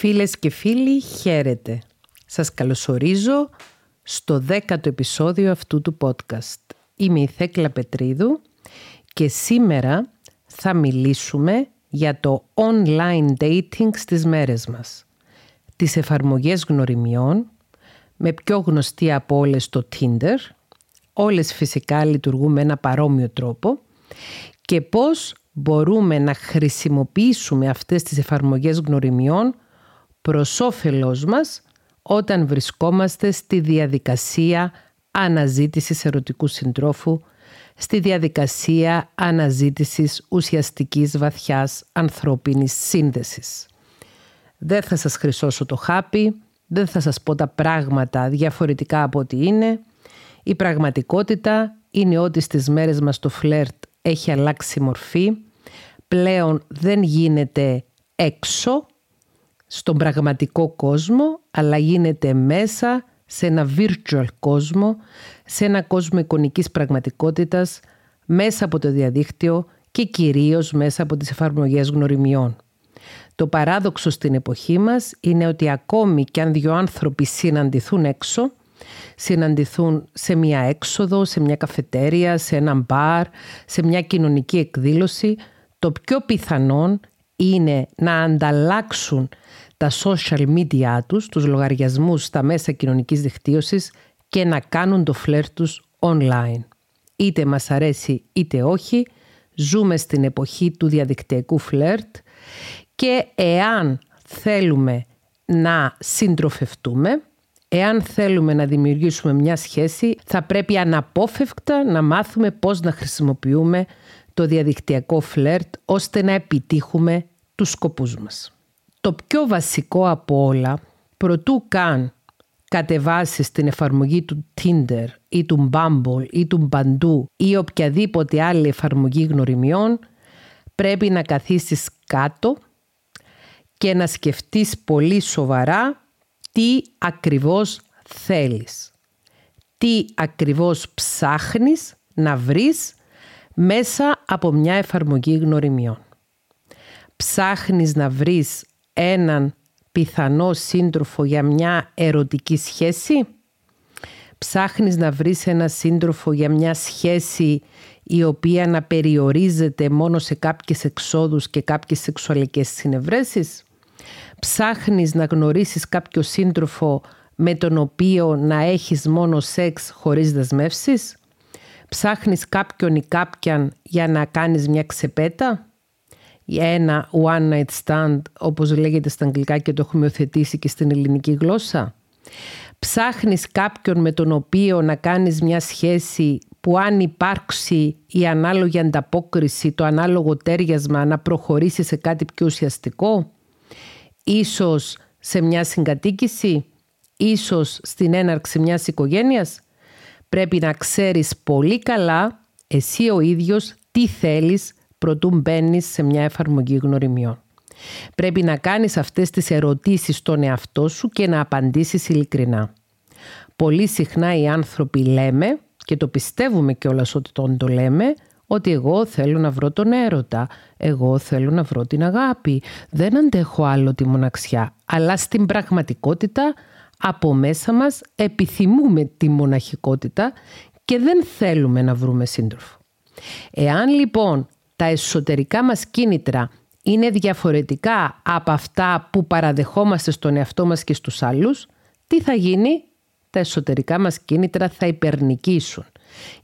Φίλες και φίλοι, χαίρετε. Σας καλωσορίζω στο δέκατο επεισόδιο αυτού του podcast. Είμαι η Θέκλα Πετρίδου και σήμερα θα μιλήσουμε για το online dating στις μέρες μας. Τις εφαρμογές γνωριμιών, με πιο γνωστή από όλες το Tinder, όλες φυσικά λειτουργούν με ένα παρόμοιο τρόπο και πώς μπορούμε να χρησιμοποιήσουμε αυτές τις εφαρμογές γνωριμιών προς όφελός μας όταν βρισκόμαστε στη διαδικασία αναζήτησης ερωτικού συντρόφου, στη διαδικασία αναζήτησης ουσιαστικής βαθιάς ανθρώπινης σύνδεσης. Δεν θα σας χρυσώσω το χάπι, δεν θα σας πω τα πράγματα διαφορετικά από ό,τι είναι. Η πραγματικότητα είναι ότι στις μέρες μας το φλερτ έχει αλλάξει μορφή. Πλέον δεν γίνεται έξω στον πραγματικό κόσμο, αλλά γίνεται μέσα σε ένα virtual κόσμο, σε ένα κόσμο εικονικής πραγματικότητας, μέσα από το διαδίκτυο και κυρίως μέσα από τις εφαρμογές γνωριμιών. Το παράδοξο στην εποχή μας είναι ότι ακόμη και αν δύο άνθρωποι συναντηθούν έξω, συναντηθούν σε μια έξοδο, σε μια καφετέρια, σε ένα μπαρ, σε μια κοινωνική εκδήλωση, το πιο πιθανόν είναι να ανταλλάξουν τα social media τους, τους λογαριασμούς στα μέσα κοινωνικής δικτύωσης και να κάνουν το φλερ τους online. Είτε μας αρέσει είτε όχι, ζούμε στην εποχή του διαδικτυακού φλερτ και εάν θέλουμε να συντροφευτούμε, εάν θέλουμε να δημιουργήσουμε μια σχέση, θα πρέπει αναπόφευκτα να μάθουμε πώς να χρησιμοποιούμε το διαδικτυακό φλερτ ώστε να επιτύχουμε τους σκοπούς μας. Το πιο βασικό από όλα, προτού καν κατεβάσεις την εφαρμογή του Tinder ή του Bumble ή του Bandoo ή οποιαδήποτε άλλη εφαρμογή γνωριμιών, πρέπει να καθίσεις κάτω και να σκεφτείς πολύ σοβαρά τι ακριβώς θέλεις. Τι ακριβώς ψάχνεις να βρεις μέσα από μια εφαρμογή γνωριμιών. Ψάχνεις να βρεις έναν πιθανό σύντροφο για μια ερωτική σχέση; Ψάχνεις να βρεις ένα σύντροφο για μια σχέση η οποία να περιορίζεται μόνο σε κάποιες εξόδους και κάποιες σεξουαλικές συνευρέσεις; Ψάχνεις να γνωρίσεις κάποιο σύντροφο με τον οποίο να έχεις μόνο σεξ χωρίς δεσμεύσεις; Ψάχνεις κάποιον ή κάποιαν για να κάνεις μια ξεπέτα; Ένα one night stand όπως λέγεται στα αγγλικά και το έχουμε υιοθετήσει και στην ελληνική γλώσσα. Ψάχνεις κάποιον με τον οποίο να κάνεις μια σχέση που αν υπάρξει η ανάλογη ανταπόκριση, το ανάλογο τέριασμα να προχωρήσει σε κάτι πιο ουσιαστικό; Ίσως σε μια συγκατοίκηση, ίσως στην έναρξη μιας οικογένειας; Πρέπει να ξέρεις πολύ καλά εσύ ο ίδιος τι θέλεις προτού μπαίνεις σε μια εφαρμογή γνωριμιών. Πρέπει να κάνεις αυτές τις ερωτήσεις στον εαυτό σου και να απαντήσεις ειλικρινά. Πολύ συχνά οι άνθρωποι λέμε, και το πιστεύουμε κιόλας ότι τον το λέμε, ότι εγώ θέλω να βρω τον έρωτα, εγώ θέλω να βρω την αγάπη, δεν αντέχω άλλο τη μοναξιά. Αλλά στην πραγματικότητα από μέσα μας επιθυμούμε τη μοναχικότητα και δεν θέλουμε να βρούμε σύντροφο. Εάν λοιπόν τα εσωτερικά μας κίνητρα είναι διαφορετικά από αυτά που παραδεχόμαστε στον εαυτό μας και στους άλλους, τι θα γίνει; Τα εσωτερικά μας κίνητρα θα υπερνικήσουν.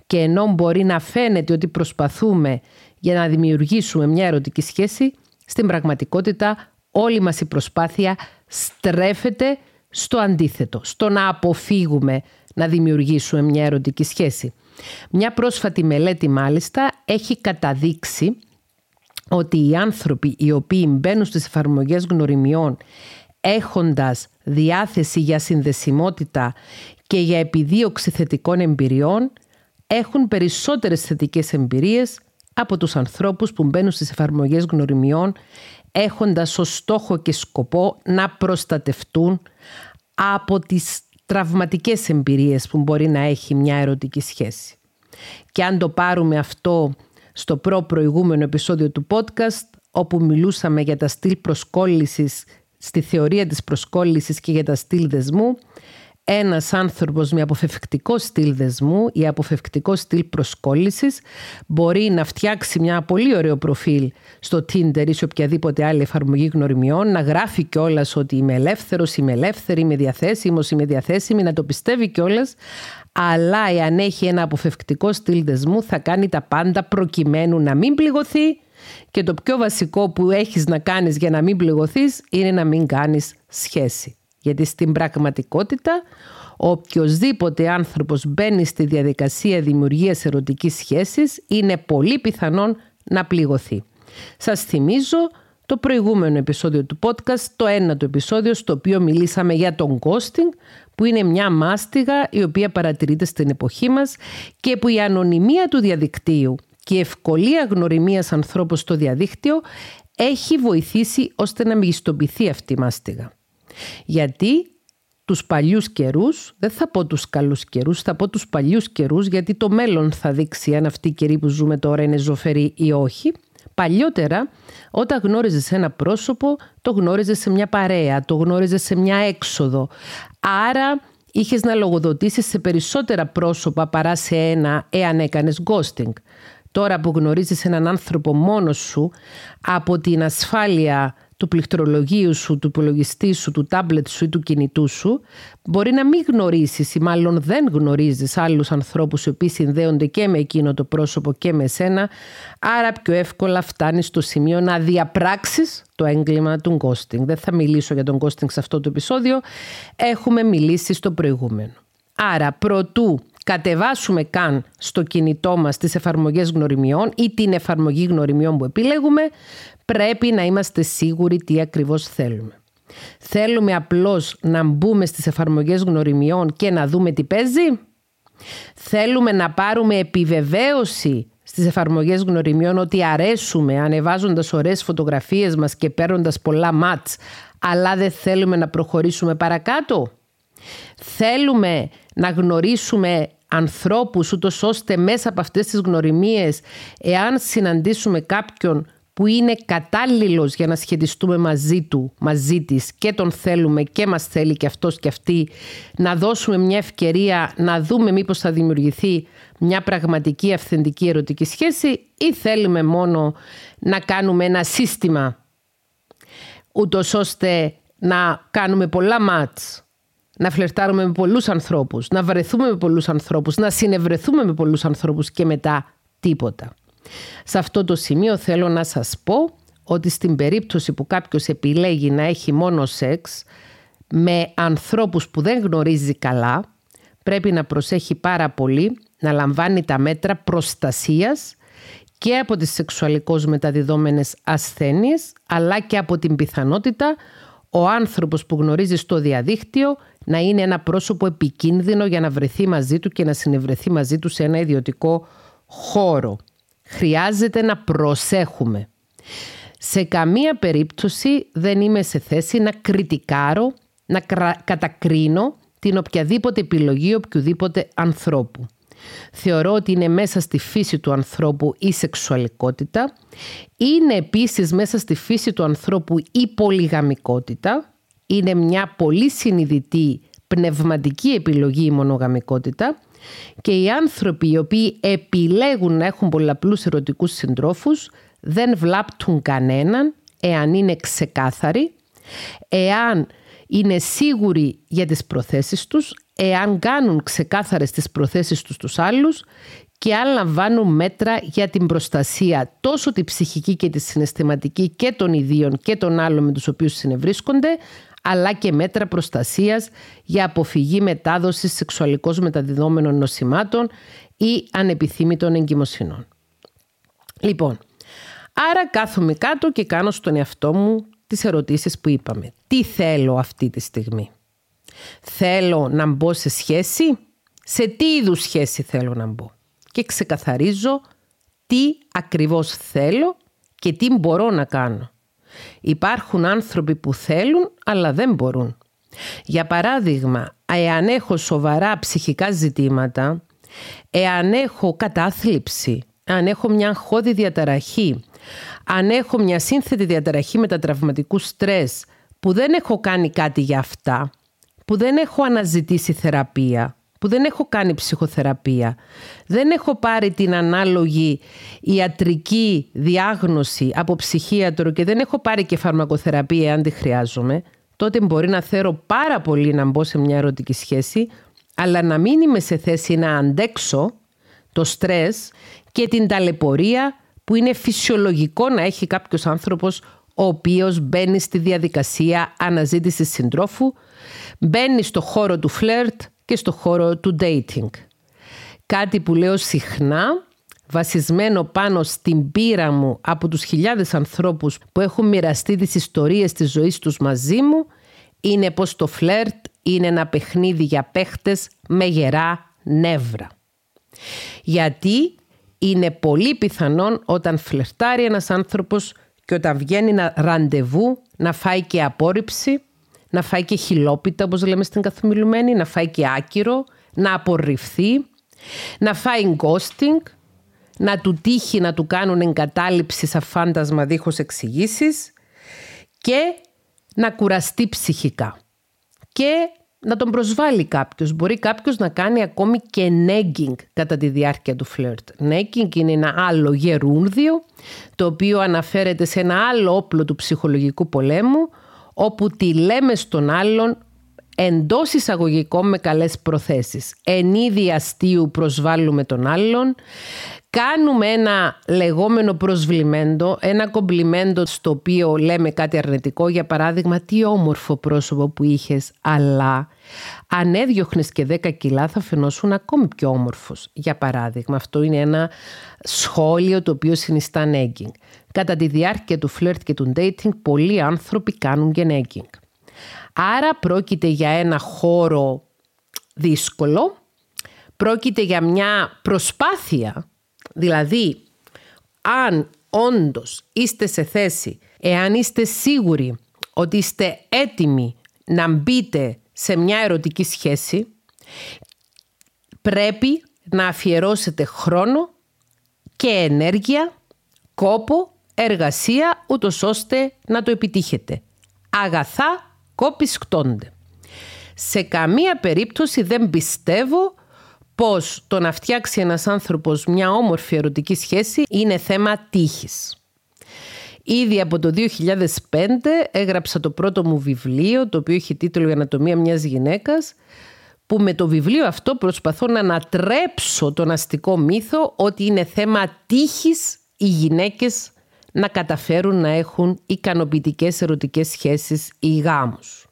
Και ενώ μπορεί να φαίνεται ότι προσπαθούμε για να δημιουργήσουμε μια ερωτική σχέση, στην πραγματικότητα όλη μας η προσπάθεια στρέφεται στο αντίθετο, στο να αποφύγουμε να δημιουργήσουμε μια ερωτική σχέση. Μια πρόσφατη μελέτη μάλιστα έχει καταδείξει ότι οι άνθρωποι οι οποίοι μπαίνουν στις εφαρμογές γνωριμιών έχοντας διάθεση για συνδεσιμότητα και για επιδίωξη θετικών εμπειριών έχουν περισσότερες θετικές εμπειρίες από τους ανθρώπους που μπαίνουν στις εφαρμογές γνωριμιών έχοντας ως στόχο και σκοπό να προστατευτούν από τις τραυματικές εμπειρίες που μπορεί να έχει μια ερωτική σχέση. Και αν το πάρουμε αυτό στο προ προηγούμενο επεισόδιο του podcast, όπου μιλούσαμε για τα στυλ προσκόλλησης στη θεωρία της προσκόλλησης και για τα στυλ δεσμού, ένας άνθρωπος με αποφευκτικό στυλ δεσμού ή αποφευκτικό στυλ προσκόλλησης μπορεί να φτιάξει μια πολύ ωραίο προφίλ στο Tinder ή σε οποιαδήποτε άλλη εφαρμογή γνωριμιών, να γράφει κιόλας ότι είμαι ελεύθερος, είμαι ελεύθερη, είμαι διαθέσιμος, είμαι διαθέσιμη, να το πιστεύει κιόλας, αλλά εάν έχει ένα αποφευκτικό στυλ δεσμού θα κάνει τα πάντα προκειμένου να μην πληγωθεί και το πιο βασικό που έχεις να κάνεις για να μην πληγωθείς είναι να μην κάνεις σχέση. Γιατί στην πραγματικότητα οποιοδήποτε άνθρωπος μπαίνει στη διαδικασία δημιουργίας ερωτικής σχέσης είναι πολύ πιθανόν να πληγωθεί. Σας θυμίζω το προηγούμενο επεισόδιο του podcast, το ένατο επεισόδιο στο οποίο μιλήσαμε για τον ghosting που είναι μια μάστιγα η οποία παρατηρείται στην εποχή μας και που η ανωνυμία του διαδικτύου και η ευκολία γνωριμίας ανθρώπων στο διαδίκτυο έχει βοηθήσει ώστε να μεγιστοποιηθεί αυτή η μάστιγα. Γιατί τους παλιούς καιρούς, δεν θα πω τους καλούς καιρούς, θα πω τους παλιούς καιρούς γιατί το μέλλον θα δείξει αν αυτή η καιρή που ζούμε τώρα είναι ζωφερή ή όχι. Παλιότερα, όταν γνώριζες ένα πρόσωπο, το γνώριζες σε μια παρέα, το γνώριζες σε μια έξοδο. Άρα είχες να λογοδοτήσεις σε περισσότερα πρόσωπα παρά σε ένα εάν έκανες ghosting. Τώρα που γνωρίζεις έναν άνθρωπο μόνος σου, από την ασφάλεια του πληκτρολογίου σου, του υπολογιστή σου, του τάμπλετ σου ή του κινητού σου, μπορεί να μην γνωρίσεις ή μάλλον δεν γνωρίζεις άλλους ανθρώπους οι οποίοι συνδέονται και με εκείνο το πρόσωπο και με σένα, άρα πιο εύκολα φτάνεις στο σημείο να διαπράξεις το έγκλημα του ghosting. Δεν θα μιλήσω για τον ghosting σε αυτό το επεισόδιο, έχουμε μιλήσει στο προηγούμενο. Άρα, προτού κατεβάσουμε καν στο κινητό μας τις εφαρμογές γνωριμιών ή την εφαρμογή γνωριμιών που επιλέγουμε, πρέπει να είμαστε σίγουροι τι ακριβώς θέλουμε. Θέλουμε απλώς να μπούμε στις εφαρμογές γνωριμιών και να δούμε τι παίζει. Θέλουμε να πάρουμε επιβεβαίωση στις εφαρμογές γνωριμιών ότι αρέσουμε ανεβάζοντας ωραίες φωτογραφίες μας και παίρνοντας πολλά μάτς αλλά δεν θέλουμε να προχωρήσουμε παρακάτω. Θέλουμε να γνωρίσουμε ανθρώπους ούτως ώστε μέσα από αυτές τις γνωριμίες εάν συναντήσουμε κάποιον που είναι κατάλληλος για να σχετιστούμε μαζί του, μαζί της και τον θέλουμε και μας θέλει και αυτός και αυτή να δώσουμε μια ευκαιρία να δούμε μήπως θα δημιουργηθεί μια πραγματική αυθεντική ερωτική σχέση ή θέλουμε μόνο να κάνουμε ένα σύστημα ούτως ώστε να κάνουμε πολλά μάτς να φλερτάρουμε με πολλούς ανθρώπους, να βρεθούμε με πολλούς ανθρώπους, να συνευρεθούμε με πολλούς ανθρώπους και μετά τίποτα. Σε αυτό το σημείο θέλω να σας πω ότι στην περίπτωση που κάποιος επιλέγει να έχει μόνο σεξ με ανθρώπους που δεν γνωρίζει καλά, πρέπει να προσέχει πάρα πολύ να λαμβάνει τα μέτρα προστασίας και από τις σεξουαλικώς μεταδιδόμενες ασθένειες, αλλά και από την πιθανότητα ο άνθρωπος που γνωρίζει στο διαδίκτυο να είναι ένα πρόσωπο επικίνδυνο για να βρεθεί μαζί του και να συνευρεθεί μαζί του σε ένα ιδιωτικό χώρο. Χρειάζεται να προσέχουμε. Σε καμία περίπτωση δεν είμαι σε θέση να κριτικάρω, να κατακρίνω την οποιαδήποτε επιλογή οποιοδήποτε ανθρώπου. Θεωρώ ότι είναι μέσα στη φύση του ανθρώπου η σεξουαλικότητα. Είναι επίσης μέσα στη φύση του ανθρώπου η πολυγαμικότητα. Είναι μια πολύ συνειδητή πνευματική επιλογή η μονογαμικότητα και οι άνθρωποι οι οποίοι επιλέγουν να έχουν πολλαπλούς ερωτικούς συντρόφους δεν βλάπτουν κανέναν εάν είναι ξεκάθαροι, εάν είναι σίγουροι για τις προθέσεις τους, εάν κάνουν ξεκάθαρες τις προθέσεις τους τους άλλους και αν λαμβάνουν μέτρα για την προστασία τόσο τη ψυχική και τη συναισθηματική και των ιδίων και των άλλων με τους οποίους συνευρίσκονται, αλλά και μέτρα προστασίας για αποφυγή μετάδοσης σεξουαλικώς μεταδιδόμενων νοσημάτων ή ανεπιθύμητων εγκυμοσυνών. Λοιπόν, άρα κάθομαι κάτω και κάνω στον εαυτό μου τις ερωτήσεις που είπαμε. Τι θέλω αυτή τη στιγμή; Θέλω να μπω σε σχέση; Σε τι είδους σχέση θέλω να μπω; Και ξεκαθαρίζω τι ακριβώς θέλω και τι μπορώ να κάνω. Υπάρχουν άνθρωποι που θέλουν αλλά δεν μπορούν. Για παράδειγμα, εάν έχω σοβαρά ψυχικά ζητήματα, εάν έχω κατάθλιψη, αν έχω μια αγχώδη διαταραχή, αν έχω μια σύνθετη διαταραχή μετατραυματικού στρες που δεν έχω κάνει κάτι για αυτά, που δεν έχω αναζητήσει θεραπεία, που δεν έχω κάνει ψυχοθεραπεία, δεν έχω πάρει την ανάλογη ιατρική διάγνωση από ψυχίατρο και δεν έχω πάρει και φαρμακοθεραπεία αν τη χρειάζομαι, τότε μπορεί να θέλω πάρα πολύ να μπω σε μια ερωτική σχέση, αλλά να μην είμαι σε θέση να αντέξω το στρες και την ταλαιπωρία που είναι φυσιολογικό να έχει κάποιος άνθρωπος ο οποίος μπαίνει στη διαδικασία αναζήτησης συντρόφου, μπαίνει στο χώρο του φλερτ και στο χώρο του dating. Κάτι που λέω συχνά, βασισμένο πάνω στην πείρα μου από τους χιλιάδες ανθρώπους που έχουν μοιραστεί τις ιστορίες της ζωής τους μαζί μου, είναι πως το φλερτ είναι ένα παιχνίδι για παίχτες με γερά νεύρα. Γιατί είναι πολύ πιθανόν όταν φλερτάρει ένας άνθρωπος και όταν βγαίνει ένα ραντεβού να φάει και απόρριψη, να φάει και χιλόπιτα όπως λέμε στην καθομιλουμένη, να φάει και άκυρο, να απορριφθεί, να φάει ghosting, να του τύχει να του κάνουν εγκατάλειψη σαν φάντασμα δίχως εξηγήσεις και να κουραστεί ψυχικά. Και να τον προσβάλλει κάποιος. Μπορεί κάποιος να κάνει ακόμη και negging κατά τη διάρκεια του φλερτ. Negging είναι ένα άλλο γερούνδιο, το οποίο αναφέρεται σε ένα άλλο όπλο του ψυχολογικού πολέμου, όπου τη λέμε στον άλλον εντός εισαγωγικών με καλές προθέσεις. Εν είδη αστείου προσβάλλουμε τον άλλον, κάνουμε ένα λεγόμενο προσβλημέντο, ένα κομπλιμέντο στο οποίο λέμε κάτι αρνητικό, για παράδειγμα τι όμορφο πρόσωπο που είχες, αλλά αν έδιωχνες και 10 κιλά θα φαινόσουν ακόμη πιο όμορφος. Για παράδειγμα, αυτό είναι ένα σχόλιο το οποίο συνιστά negging. Κατά τη διάρκεια του φλερτ και του dating, πολλοί άνθρωποι κάνουν και negging. Άρα πρόκειται για ένα χώρο δύσκολο, πρόκειται για μια προσπάθεια Δηλαδή, αν όντως είστε σε θέση, εάν είστε σίγουροι ότι είστε έτοιμοι να μπείτε σε μια ερωτική σχέση, πρέπει να αφιερώσετε χρόνο και ενέργεια, κόπο, εργασία, ούτως ώστε να το επιτύχετε. Αγαθά κόπισκτώνται. Σε καμία περίπτωση δεν πιστεύω πως το να φτιάξει ένας άνθρωπος μια όμορφη ερωτική σχέση είναι θέμα τύχης. Ήδη από το 2005 έγραψα το πρώτο μου βιβλίο, το οποίο έχει τίτλο «Η ανατομία μιας γυναίκας», που με το βιβλίο αυτό προσπαθώ να ανατρέψω τον αστικό μύθο ότι είναι θέμα τύχης οι γυναίκες να καταφέρουν να έχουν ικανοποιητικές ερωτικές σχέσεις ή γάμους.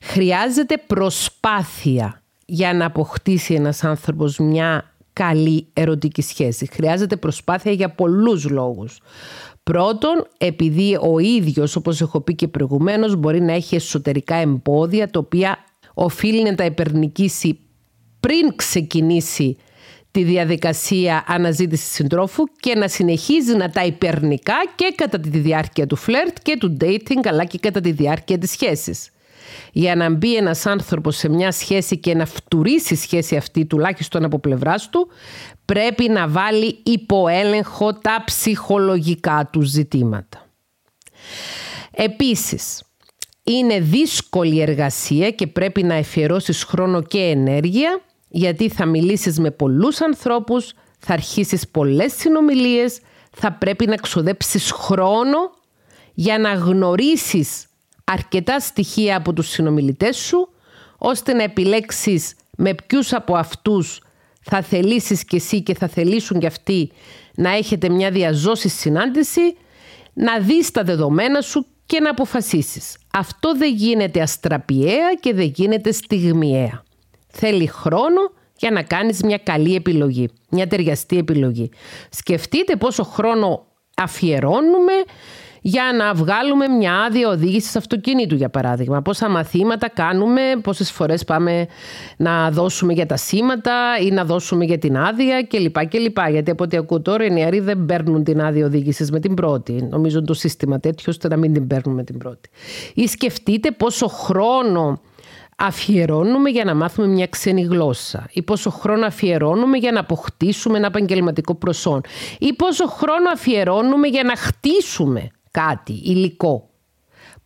Χρειάζεται προσπάθεια για να αποκτήσει ένας άνθρωπος μια καλή ερωτική σχέση. Χρειάζεται προσπάθεια για πολλούς λόγους. Πρώτον, επειδή ο ίδιος, όπως έχω πει και προηγουμένως, μπορεί να έχει εσωτερικά εμπόδια, τα οποία οφείλει να τα υπερνικήσει πριν ξεκινήσει τη διαδικασία αναζήτησης συντρόφου και να συνεχίζει να τα υπερνικά και κατά τη διάρκεια του φλερτ και του dating αλλά και κατά τη διάρκεια της σχέσης για να μπει ένας άνθρωπος σε μια σχέση και να φτουρήσει η σχέση αυτή τουλάχιστον από πλευράς του πρέπει να βάλει υποέλεγχο τα ψυχολογικά του ζητήματα. Επίσης, είναι δύσκολη εργασία και πρέπει να εφιερώσεις χρόνο και ενέργεια γιατί θα μιλήσεις με πολλούς ανθρώπους, θα αρχίσεις πολλές συνομιλίες, θα πρέπει να ξοδέψεις χρόνο για να γνωρίσεις αρκετά στοιχεία από τους συνομιλητές σου, ώστε να επιλέξεις με ποιους από αυτούς θα θελήσεις και εσύ και θα θελήσουν και αυτοί να έχετε μια διαζώση συνάντηση, να δεις τα δεδομένα σου και να αποφασίσεις. Αυτό δεν γίνεται αστραπιαία και δεν γίνεται στιγμιαία. Θέλει χρόνο για να κάνεις μια καλή επιλογή, μια ταιριαστή επιλογή. Σκεφτείτε πόσο χρόνο αφιερώνουμε για να βγάλουμε μια άδεια οδήγησης αυτοκίνητου, για παράδειγμα. Πόσα μαθήματα κάνουμε, πόσες φορές πάμε να δώσουμε για τα σήματα ή να δώσουμε για την άδεια κλπ. κλπ. Γιατί από ό,τι ακούω τώρα οι νεαροί δεν παίρνουν την άδεια οδήγησης με την πρώτη. Νομίζω το σύστημα τέτοιο ώστε να μην την παίρνουν με την πρώτη. Ή σκεφτείτε πόσο χρόνο αφιερώνουμε για να μάθουμε μια ξένη γλώσσα ή πόσο χρόνο αφιερώνουμε για να αποκτήσουμε ένα επαγγελματικό προσόν ή πόσο χρόνο αφιερώνουμε για να χτίσουμε κάτι υλικό.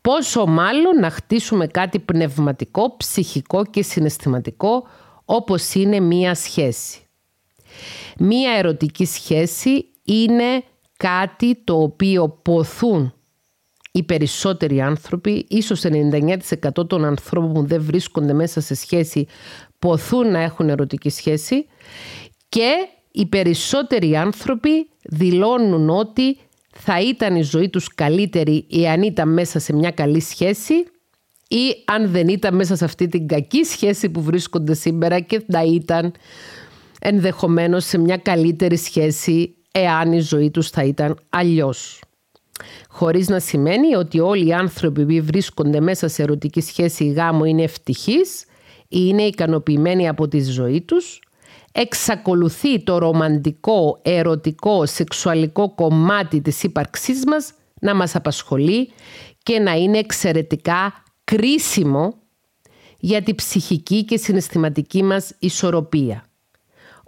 Πόσο μάλλον να χτίσουμε κάτι πνευματικό, ψυχικό και συναισθηματικό όπως είναι μία σχέση. Μία ερωτική σχέση είναι κάτι το οποίο ποθούν οι περισσότεροι άνθρωποι, ίσως 99% των ανθρώπων που δεν βρίσκονται μέσα σε σχέση ποθούν να έχουν ερωτική σχέση και οι περισσότεροι άνθρωποι δηλώνουν ότι θα ήταν η ζωή τους καλύτερη εάν ήταν μέσα σε μια καλή σχέση ή αν δεν ήταν μέσα σε αυτή την κακή σχέση που βρίσκονται σήμερα και θα ήταν ενδεχομένως σε μια καλύτερη σχέση εάν η ζωή τους θα ήταν αλλιώς. Χωρίς να σημαίνει ότι όλοι οι άνθρωποι που βρίσκονται μέσα σε ερωτική σχέση γάμο είναι ευτυχείς ή είναι ικανοποιημένοι από τη ζωή τους. Εξακολουθεί το ρομαντικό, ερωτικό, σεξουαλικό κομμάτι της ύπαρξής μας να μας απασχολεί και να είναι εξαιρετικά κρίσιμο για τη ψυχική και συναισθηματική μας ισορροπία.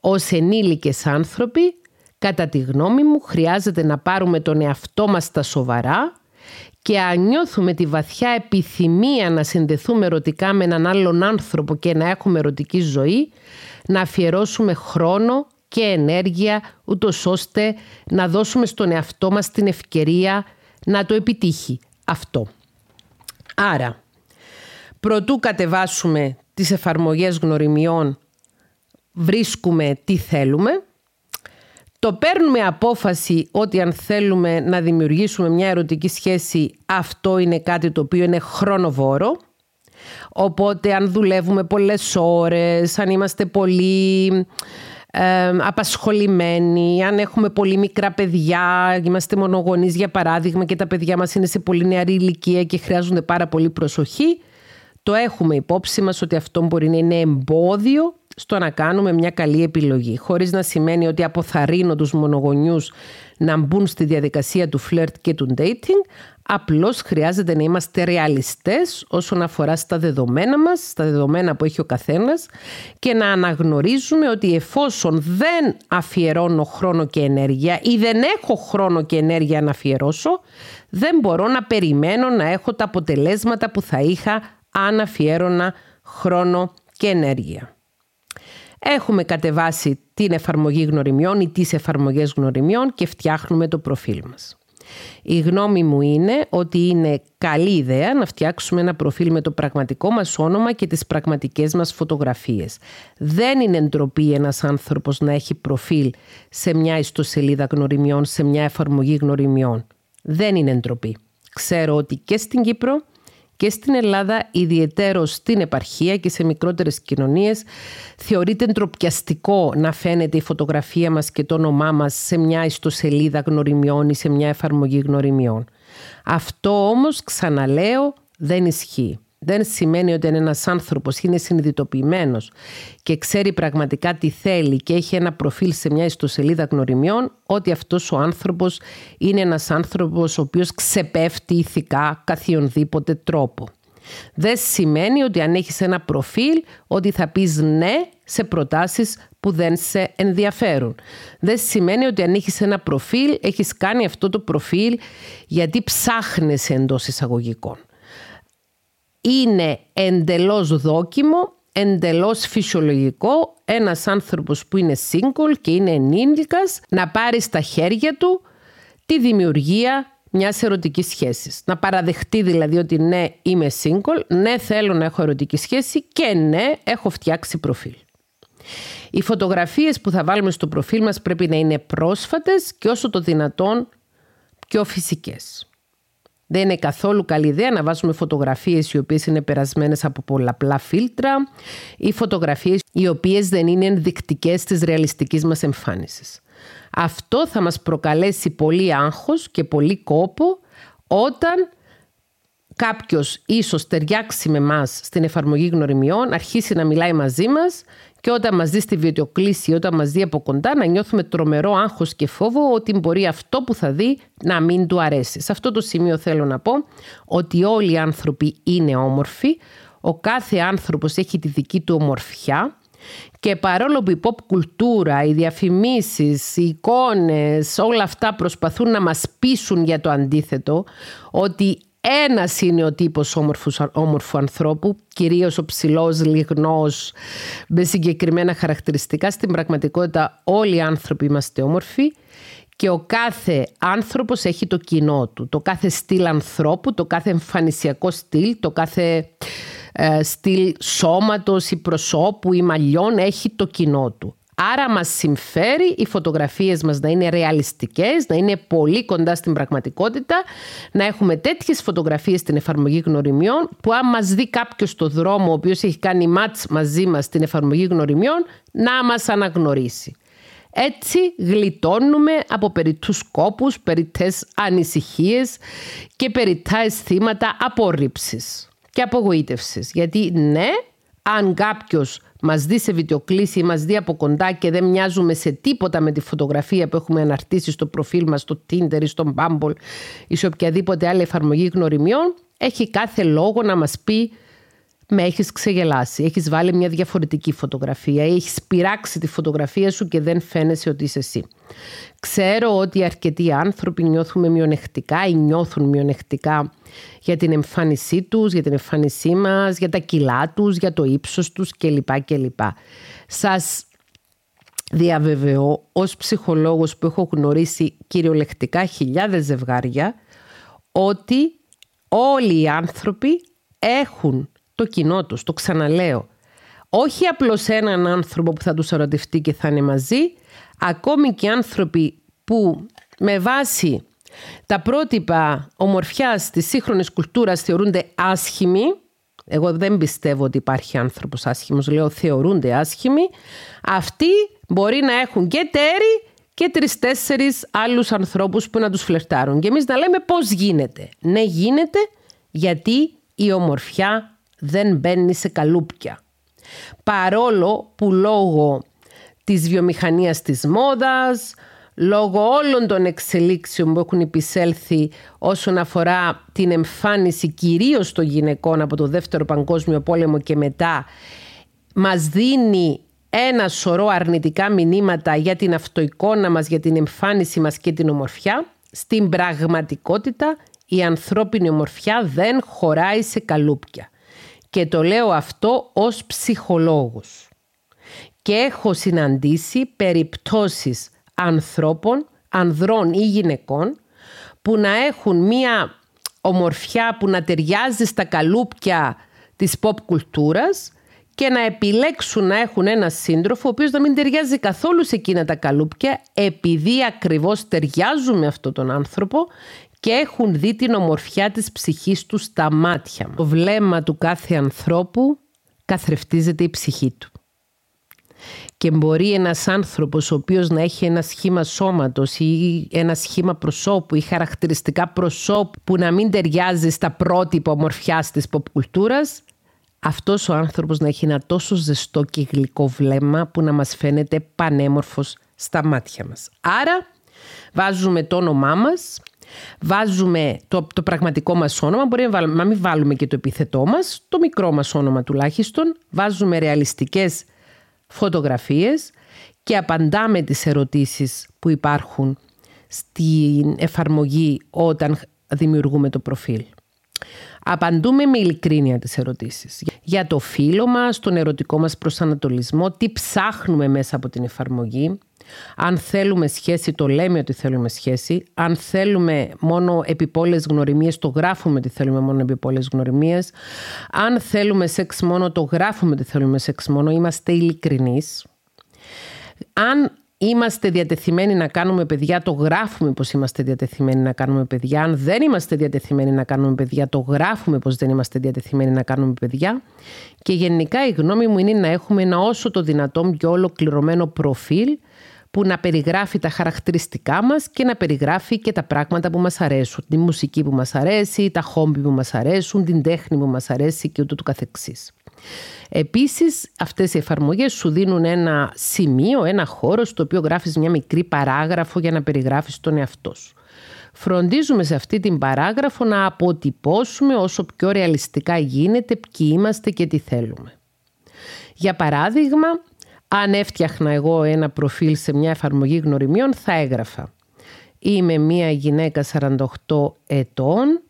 Ως ενήλικες άνθρωποι Κατά τη γνώμη μου χρειάζεται να πάρουμε τον εαυτό μας στα σοβαρά και αν νιώθουμε τη βαθιά επιθυμία να συνδεθούμε ερωτικά με έναν άλλον άνθρωπο και να έχουμε ερωτική ζωή, να αφιερώσουμε χρόνο και ενέργεια ούτως ώστε να δώσουμε στον εαυτό μας την ευκαιρία να το επιτύχει αυτό. Άρα, προτού κατεβάσουμε τις εφαρμογές γνωριμιών, βρίσκουμε τι θέλουμε, το παίρνουμε απόφαση ότι αν θέλουμε να δημιουργήσουμε μια ερωτική σχέση αυτό είναι κάτι το οποίο είναι χρονοβόρο. Οπότε αν δουλεύουμε πολλές ώρες, αν είμαστε πολύ ε, απασχολημένοι, αν έχουμε πολύ μικρά παιδιά, είμαστε μονογονείς για παράδειγμα και τα παιδιά μας είναι σε πολύ νεαρή ηλικία και χρειάζονται πάρα πολύ προσοχή, το έχουμε υπόψη μας ότι αυτό μπορεί να είναι εμπόδιο στο να κάνουμε μια καλή επιλογή. Χωρίς να σημαίνει ότι αποθαρρύνω τους μονογονιούς να μπουν στη διαδικασία του φλερτ και του dating. Απλώς χρειάζεται να είμαστε ρεαλιστές όσον αφορά στα δεδομένα μας, στα δεδομένα που έχει ο καθένας και να αναγνωρίζουμε ότι εφόσον δεν αφιερώνω χρόνο και ενέργεια ή δεν έχω χρόνο και ενέργεια να αφιερώσω, δεν μπορώ να περιμένω να έχω τα αποτελέσματα που θα είχα αν αφιέρωνα χρόνο και ενέργεια. Έχουμε κατεβάσει την εφαρμογή γνωριμιών ή τις εφαρμογές γνωριμιών και φτιάχνουμε το προφίλ μας. Η γνώμη μου είναι ότι είναι καλή ιδέα να φτιάξουμε ένα προφίλ με το πραγματικό μας όνομα και τις πραγματικές μας φωτογραφίες. Δεν είναι ντροπή ένας άνθρωπος να έχει προφίλ σε μια ιστοσελίδα γνωριμιών, σε μια εφαρμογή γνωριμιών. Δεν είναι ντροπή. Ξέρω ότι και στην Κύπρο και στην Ελλάδα, ιδιαιτέρως στην επαρχία και σε μικρότερες κοινωνίες, θεωρείται ντροπιαστικό να φαίνεται η φωτογραφία μας και το όνομά μας σε μια ιστοσελίδα γνωριμιών ή σε μια εφαρμογή γνωριμιών. Αυτό όμως, ξαναλέω, δεν ισχύει δεν σημαίνει ότι αν ένας άνθρωπος είναι συνειδητοποιημένος και ξέρει πραγματικά τι θέλει και έχει ένα προφίλ σε μια ιστοσελίδα γνωριμιών, ότι αυτός ο άνθρωπος είναι ένας άνθρωπος ο οποίος ξεπέφτει ηθικά καθιονδήποτε τρόπο. Δεν σημαίνει ότι αν έχεις ένα προφίλ ότι θα πεις ναι σε προτάσεις που δεν σε ενδιαφέρουν. Δεν σημαίνει ότι αν έχεις ένα προφίλ έχεις κάνει αυτό το προφίλ γιατί ψάχνεσαι εντός εισαγωγικών είναι εντελώς δόκιμο, εντελώς φυσιολογικό ένας άνθρωπος που είναι single και είναι ενήλικας να πάρει στα χέρια του τη δημιουργία μιας ερωτικής σχέσης. Να παραδεχτεί δηλαδή ότι ναι, είμαι single, ναι, θέλω να έχω ερωτική σχέση και ναι, έχω φτιάξει προφίλ. Οι φωτογραφίες που θα βάλουμε στο προφίλ μας πρέπει να είναι πρόσφατες και όσο το δυνατόν πιο φυσικές. Δεν είναι καθόλου καλή ιδέα να βάζουμε φωτογραφίες οι οποίες είναι περασμένες από πολλαπλά φίλτρα ή φωτογραφίες οι οποίες δεν είναι ενδεικτικές της ρεαλιστικής μας εμφάνισης. Αυτό θα μας προκαλέσει πολύ άγχος και πολύ κόπο όταν κάποιος ίσως ταιριάξει με μας στην εφαρμογή γνωριμιών, αρχίσει να μιλάει μαζί μας και όταν μας δεις στη βιντεοκλήση, όταν μας δει από κοντά, να νιώθουμε τρομερό άγχος και φόβο ότι μπορεί αυτό που θα δει να μην του αρέσει. Σε αυτό το σημείο θέλω να πω ότι όλοι οι άνθρωποι είναι όμορφοι, ο κάθε άνθρωπος έχει τη δική του ομορφιά και παρόλο που η pop κουλτούρα, οι διαφημίσεις, οι εικόνες, όλα αυτά προσπαθούν να μας πείσουν για το αντίθετο, ότι ένας είναι ο τύπος όμορφους ανθρώπου, κυρίως ο ψηλός, λιγνός, με συγκεκριμένα χαρακτηριστικά. Στην πραγματικότητα όλοι οι άνθρωποι είμαστε όμορφοι και ο κάθε άνθρωπος έχει το κοινό του. Το κάθε στυλ ανθρώπου, το κάθε εμφανισιακό στυλ, το κάθε ε, στυλ σώματος ή προσώπου ή μαλλιών έχει το κοινό του. Άρα μας συμφέρει οι φωτογραφίες μας να είναι ρεαλιστικές, να είναι πολύ κοντά στην πραγματικότητα, να έχουμε τέτοιες φωτογραφίες στην εφαρμογή γνωριμιών που αν μας δει κάποιος στο δρόμο ο οποίος έχει κάνει μάτς μαζί μας στην εφαρμογή γνωριμιών να μας αναγνωρίσει. Έτσι γλιτώνουμε από περιττούς κόπους, περιττές ανησυχίες και περιττά αισθήματα απορρίψης και απογοήτευσης. Γιατί ναι, αν κάποιος μας δει σε βιντεοκλήση ή μας δει από κοντά και δεν μοιάζουμε σε τίποτα με τη φωτογραφία που έχουμε αναρτήσει στο προφίλ μας, στο Tinder ή στο Bumble ή σε οποιαδήποτε άλλη εφαρμογή γνωριμιών, έχει κάθε λόγο να μας πει με έχεις ξεγελάσει, έχεις βάλει μια διαφορετική φωτογραφία ή έχεις πειράξει τη φωτογραφία σου και δεν φαίνεσαι ότι είσαι εσύ. Ξέρω ότι αρκετοί άνθρωποι νιώθουμε μειονεκτικά ή νιώθουν μειονεκτικά για την εμφάνισή τους, για την εμφάνισή μας, για τα κιλά τους, για το ύψος τους κλπ. κλπ. Σας διαβεβαιώ ως ψυχολόγος που έχω γνωρίσει κυριολεκτικά χιλιάδες ζευγάρια ότι όλοι οι άνθρωποι έχουν το κοινό τους, το ξαναλέω. Όχι απλώς έναν άνθρωπο που θα τους ερωτευτεί και θα είναι μαζί, ακόμη και άνθρωποι που με βάση τα πρότυπα ομορφιάς της σύγχρονης κουλτούρας θεωρούνται άσχημοι, εγώ δεν πιστεύω ότι υπάρχει άνθρωπος άσχημος, λέω θεωρούνται άσχημοι, αυτοί μπορεί να έχουν και τέρι και τρει-τέσσερι άλλους ανθρώπους που να τους φλερτάρουν. Και εμείς να λέμε πώς γίνεται. Ναι γίνεται γιατί η ομορφιά δεν μπαίνει σε καλούπια. Παρόλο που λόγω της βιομηχανίας της μόδας, λόγω όλων των εξελίξεων που έχουν επισέλθει όσον αφορά την εμφάνιση κυρίως των γυναικών από το Δεύτερο Παγκόσμιο Πόλεμο και μετά, μας δίνει ένα σωρό αρνητικά μηνύματα για την αυτοεικόνα μας, για την εμφάνιση μας και την ομορφιά, στην πραγματικότητα η ανθρώπινη ομορφιά δεν χωράει σε καλούπια. Και το λέω αυτό ως ψυχολόγος. Και έχω συναντήσει περιπτώσεις ανθρώπων, ανδρών ή γυναικών, που να έχουν μία ομορφιά που να ταιριάζει στα καλούπια της pop κουλτούρας και να επιλέξουν να έχουν ένα σύντροφο ο οποίος να μην ταιριάζει καθόλου σε εκείνα τα καλούπια επειδή ακριβώς ταιριάζουν με αυτόν τον άνθρωπο και έχουν δει την ομορφιά της ψυχής του στα μάτια. Το βλέμμα του κάθε ανθρώπου καθρεφτίζεται η ψυχή του. Και μπορεί ένας άνθρωπος ο οποίος να έχει ένα σχήμα σώματος ή ένα σχήμα προσώπου ή χαρακτηριστικά προσώπου που να μην ταιριάζει στα πρότυπα ομορφιάς της ποπκουλτούρας, αυτός ο άνθρωπος να έχει ένα τόσο ζεστό και γλυκό βλέμμα που να μας φαίνεται πανέμορφος στα μάτια μας. Άρα βάζουμε το όνομά μας, βάζουμε το, το πραγματικό μας όνομα, μπορεί να μην βάλουμε και το επιθετό μας, το μικρό μας όνομα τουλάχιστον, βάζουμε ρεαλιστικές φωτογραφίες και απαντάμε τις ερωτήσεις που υπάρχουν στην εφαρμογή όταν δημιουργούμε το προφίλ. Απαντούμε με ειλικρίνεια τις ερωτήσεις. Για το φίλο μας, τον ερωτικό μας προσανατολισμό, τι ψάχνουμε μέσα από την εφαρμογή, αν θέλουμε σχέση, το λέμε ότι θέλουμε σχέση. Αν θέλουμε μόνο επιπόλες γνωριμίες, το γράφουμε ότι θέλουμε μόνο επιπόλες γνωριμίες. Αν θέλουμε σεξ μόνο, το γράφουμε ότι θέλουμε σεξ μόνο. Είμαστε ειλικρινείς. Αν είμαστε διατεθειμένοι να κάνουμε παιδιά, το γράφουμε πως είμαστε διατεθειμένοι να κάνουμε παιδιά. Αν δεν είμαστε διατεθειμένοι να κάνουμε παιδιά, το γράφουμε πως δεν είμαστε διατεθειμένοι να κάνουμε παιδιά. Και γενικά η γνώμη μου είναι να έχουμε ένα όσο το δυνατόν πιο ολοκληρωμένο προφίλ που να περιγράφει τα χαρακτηριστικά μας και να περιγράφει και τα πράγματα που μας αρέσουν. Τη μουσική που μας αρέσει, τα χόμπι που μας αρέσουν, την τέχνη που μας αρέσει και ούτω του καθεξής. Επίσης, αυτές οι εφαρμογές σου δίνουν ένα σημείο, ένα χώρο στο οποίο γράφεις μια μικρή παράγραφο για να περιγράφεις τον εαυτό σου. Φροντίζουμε σε αυτή την παράγραφο να αποτυπώσουμε όσο πιο ρεαλιστικά γίνεται ποιοι είμαστε και τι θέλουμε. Για παράδειγμα, αν έφτιαχνα εγώ ένα προφίλ σε μια εφαρμογή γνωριμιών θα έγραφα. Είμαι μια γυναίκα 48 ετών,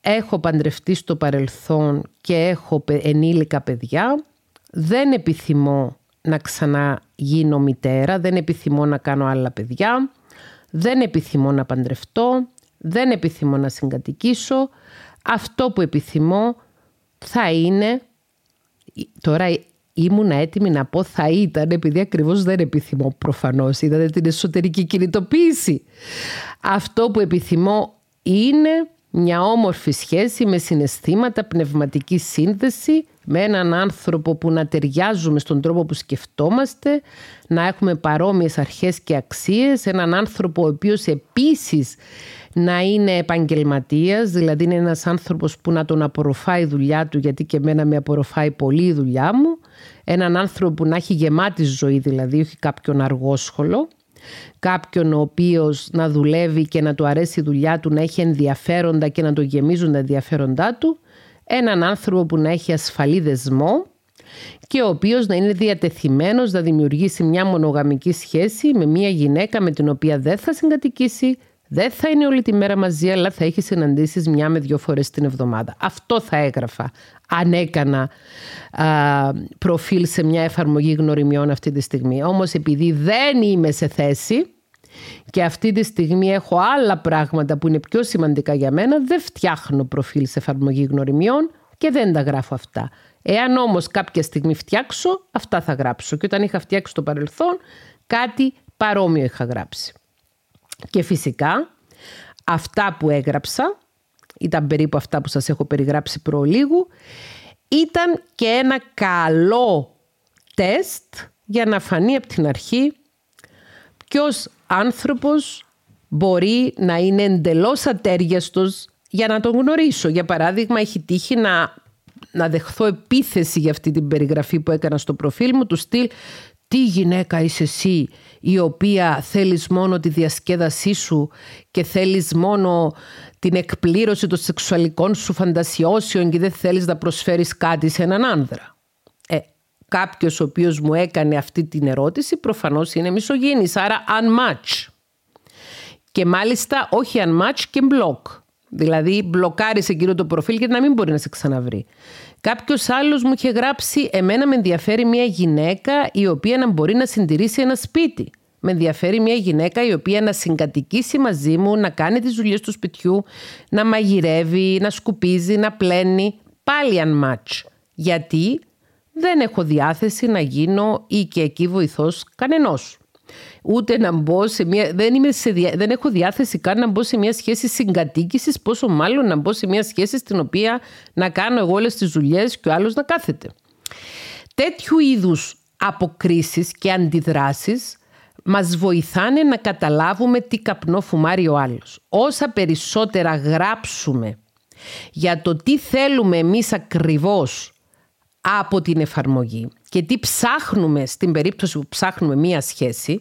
έχω παντρευτεί στο παρελθόν και έχω ενήλικα παιδιά, δεν επιθυμώ να ξαναγίνω μητέρα, δεν επιθυμώ να κάνω άλλα παιδιά, δεν επιθυμώ να παντρευτώ, δεν επιθυμώ να συγκατοικήσω. Αυτό που επιθυμώ θα είναι, τώρα ήμουν έτοιμη να πω θα ήταν επειδή ακριβώς δεν επιθυμώ προφανώς, είδατε την εσωτερική κινητοποίηση. Αυτό που επιθυμώ είναι μια όμορφη σχέση με συναισθήματα, πνευματική σύνδεση, με έναν άνθρωπο που να ταιριάζουμε στον τρόπο που σκεφτόμαστε, να έχουμε παρόμοιες αρχές και αξίες, έναν άνθρωπο ο οποίος επίσης να είναι επαγγελματίας, δηλαδή είναι ένας άνθρωπος που να τον απορροφάει η δουλειά του, γιατί και εμένα με απορροφάει πολύ η δουλειά μου, έναν άνθρωπο που να έχει γεμάτη ζωή, δηλαδή όχι κάποιον αργόσχολο, κάποιον ο οποίος να δουλεύει και να του αρέσει η δουλειά του, να έχει ενδιαφέροντα και να το γεμίζουν τα ενδιαφέροντά του, έναν άνθρωπο που να έχει ασφαλή δεσμό και ο οποίος να είναι διατεθειμένος να δημιουργήσει μια μονογαμική σχέση με μια γυναίκα με την οποία δεν θα συγκατοικήσει, δεν θα είναι όλη τη μέρα μαζί, αλλά θα έχεις συναντήσεις μια με δύο φορές την εβδομάδα. Αυτό θα έγραφα αν έκανα α, προφίλ σε μια εφαρμογή γνωριμιών αυτή τη στιγμή. Όμως επειδή δεν είμαι σε θέση και αυτή τη στιγμή έχω άλλα πράγματα που είναι πιο σημαντικά για μένα, δεν φτιάχνω προφίλ σε εφαρμογή γνωριμιών και δεν τα γράφω αυτά. Εάν όμως κάποια στιγμή φτιάξω, αυτά θα γράψω. Και όταν είχα φτιάξει το παρελθόν, κάτι παρόμοιο είχα γράψει. Και φυσικά αυτά που έγραψα, ήταν περίπου αυτά που σας έχω περιγράψει προλίγου, ήταν και ένα καλό τεστ για να φανεί από την αρχή ποιος άνθρωπος μπορεί να είναι εντελώς ατέριαστος για να τον γνωρίσω. Για παράδειγμα, έχει τύχει να, να δεχθώ επίθεση για αυτή την περιγραφή που έκανα στο προφίλ μου, του στυλ τι γυναίκα είσαι εσύ η οποία θέλεις μόνο τη διασκέδασή σου και θέλεις μόνο την εκπλήρωση των σεξουαλικών σου φαντασιώσεων και δεν θέλεις να προσφέρεις κάτι σε έναν άνδρα. Ε, κάποιος ο οποίος μου έκανε αυτή την ερώτηση προφανώς είναι μισογίνης, άρα unmatch. Και μάλιστα όχι unmatch και block. Δηλαδή μπλοκάρισε εκείνο το προφίλ για να μην μπορεί να σε ξαναβρει. Κάποιος άλλος μου είχε γράψει «Εμένα με ενδιαφέρει μια γυναίκα η οποία να μπορεί να συντηρήσει ένα σπίτι». Με ενδιαφέρει μια γυναίκα η οποία να συγκατοικήσει μαζί μου, να κάνει τις δουλειές του σπιτιού, να μαγειρεύει, να σκουπίζει, να πλένει. Πάλι unmatch. Γιατί δεν έχω διάθεση να γίνω ή και εκεί βοηθός κανενός ούτε να μπω σε μια. Δεν, είμαι σε, δεν έχω διάθεση καν να μπω σε μια σχέση συγκατοίκησης, πόσο μάλλον να μπω σε μια σχέση στην οποία να κάνω εγώ όλες τις δουλειές και ο άλλος να κάθεται. Τέτοιου είδους αποκρίσεις και αντιδράσεις μας βοηθάνε να καταλάβουμε τι καπνό φουμάρει ο άλλος. Όσα περισσότερα γράψουμε για το τι θέλουμε εμείς ακριβώς από την εφαρμογή και τι ψάχνουμε στην περίπτωση που ψάχνουμε μία σχέση,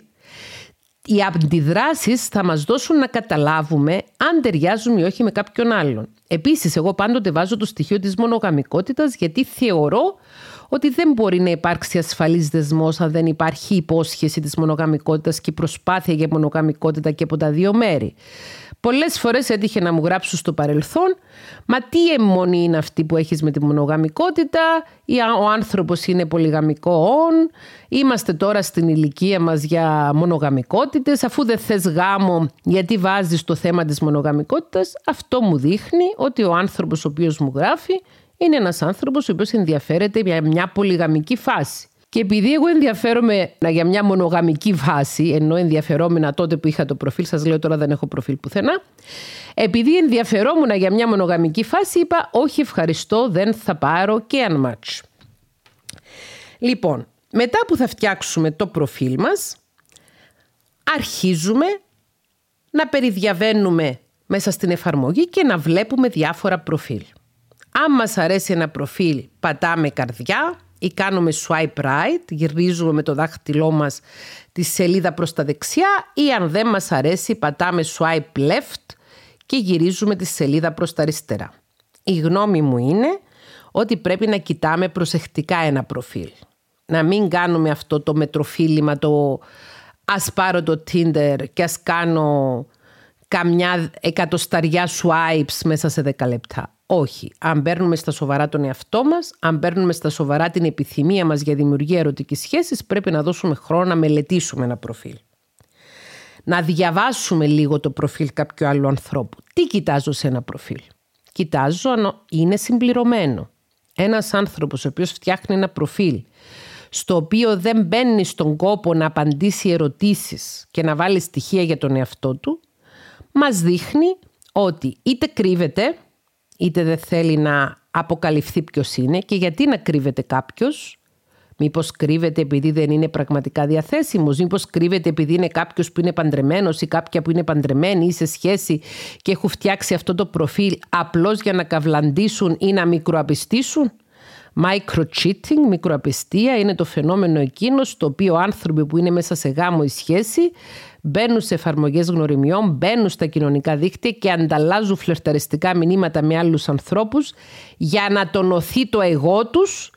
οι αντιδράσεις θα μας δώσουν να καταλάβουμε αν ταιριάζουν ή όχι με κάποιον άλλον. Επίσης, εγώ πάντοτε βάζω το στοιχείο της μονογαμικότητας γιατί θεωρώ ότι δεν μπορεί να υπάρξει ασφαλής δεσμός αν δεν υπάρχει υπόσχεση της μονογαμικότητας και προσπάθεια για μονογαμικότητα και από τα δύο μέρη. Πολλές φορές έτυχε να μου γράψουν στο παρελθόν «Μα τι αιμονή είναι αυτή που έχεις με τη μονογαμικότητα» ή «Ο άνθρωπος είναι πολυγαμικό είμαστε τώρα στην ηλικία μας για μονογαμικότητες, αφού δεν θες γάμο γιατί βάζεις το θέμα της μονογαμικότητας». Αυτό μου δείχνει ότι ο άνθρωπος ο οποίος μου γράφει είναι ένας άνθρωπος ο οποίος ενδιαφέρεται για μια πολυγαμική φάση. Και επειδή εγώ ενδιαφέρομαι για μια μονογαμική βάση, ενώ ενδιαφερόμουν τότε που είχα το προφίλ, σας λέω τώρα δεν έχω προφίλ πουθενά, επειδή ενδιαφερόμουν για μια μονογαμική φάση, είπα όχι ευχαριστώ, δεν θα πάρω και unmatch. Λοιπόν, μετά που θα φτιάξουμε το προφίλ μας, αρχίζουμε να περιδιαβαίνουμε μέσα στην εφαρμογή και να βλέπουμε διάφορα προφίλ. Αν μας αρέσει ένα προφίλ, πατάμε καρδιά, ή κάνουμε swipe right, γυρίζουμε με το δάχτυλό μας τη σελίδα προς τα δεξιά ή αν δεν μας αρέσει πατάμε swipe left και γυρίζουμε τη σελίδα προς τα αριστερά. Η γνώμη μου είναι ότι πρέπει να κοιτάμε προσεκτικά ένα προφίλ. Να μην κάνουμε αυτό το μετροφίλημα, το ας πάρω το Tinder και ας κάνω καμιά εκατοσταριά swipes μέσα σε 10 λεπτά. Όχι. Αν παίρνουμε στα σοβαρά τον εαυτό μας, αν παίρνουμε στα σοβαρά την επιθυμία μας για δημιουργία ερωτικής σχέσης, πρέπει να δώσουμε χρόνο να μελετήσουμε ένα προφίλ. Να διαβάσουμε λίγο το προφίλ κάποιου άλλου ανθρώπου. Τι κοιτάζω σε ένα προφίλ; Κοιτάζω αν είναι συμπληρωμένο. Ένας άνθρωπος ο οποίος φτιάχνει ένα προφίλ στο οποίο δεν μπαίνει στον κόπο να απαντήσει ερωτήσεις και να βάλει στοιχεία για τον εαυτό του, μας δείχνει ότι είτε κρύβεται, είτε δεν θέλει να αποκαλυφθεί ποιος είναι και γιατί να κρύβεται κάποιος, Μήπως κρύβεται επειδή δεν είναι πραγματικά διαθέσιμος, μήπως κρύβεται επειδή είναι κάποιος που είναι παντρεμένος ή κάποια που είναι παντρεμένη ή σε σχέση και έχουν φτιάξει αυτό το προφίλ απλώς για να καυλαντήσουν ή να μικροαπιστήσουν. Micro-cheating, μικροαπιστία, είναι το φαινόμενο εκείνος στο οποίο άνθρωποι που είναι μέσα σε γάμο ή σχέση μπαίνουν σε εφαρμογές γνωριμιών, μπαίνουν στα κοινωνικά δίκτυα και ανταλλάζουν φλερταριστικά μηνύματα με άλλους ανθρώπους για να τονωθεί το εγώ τους,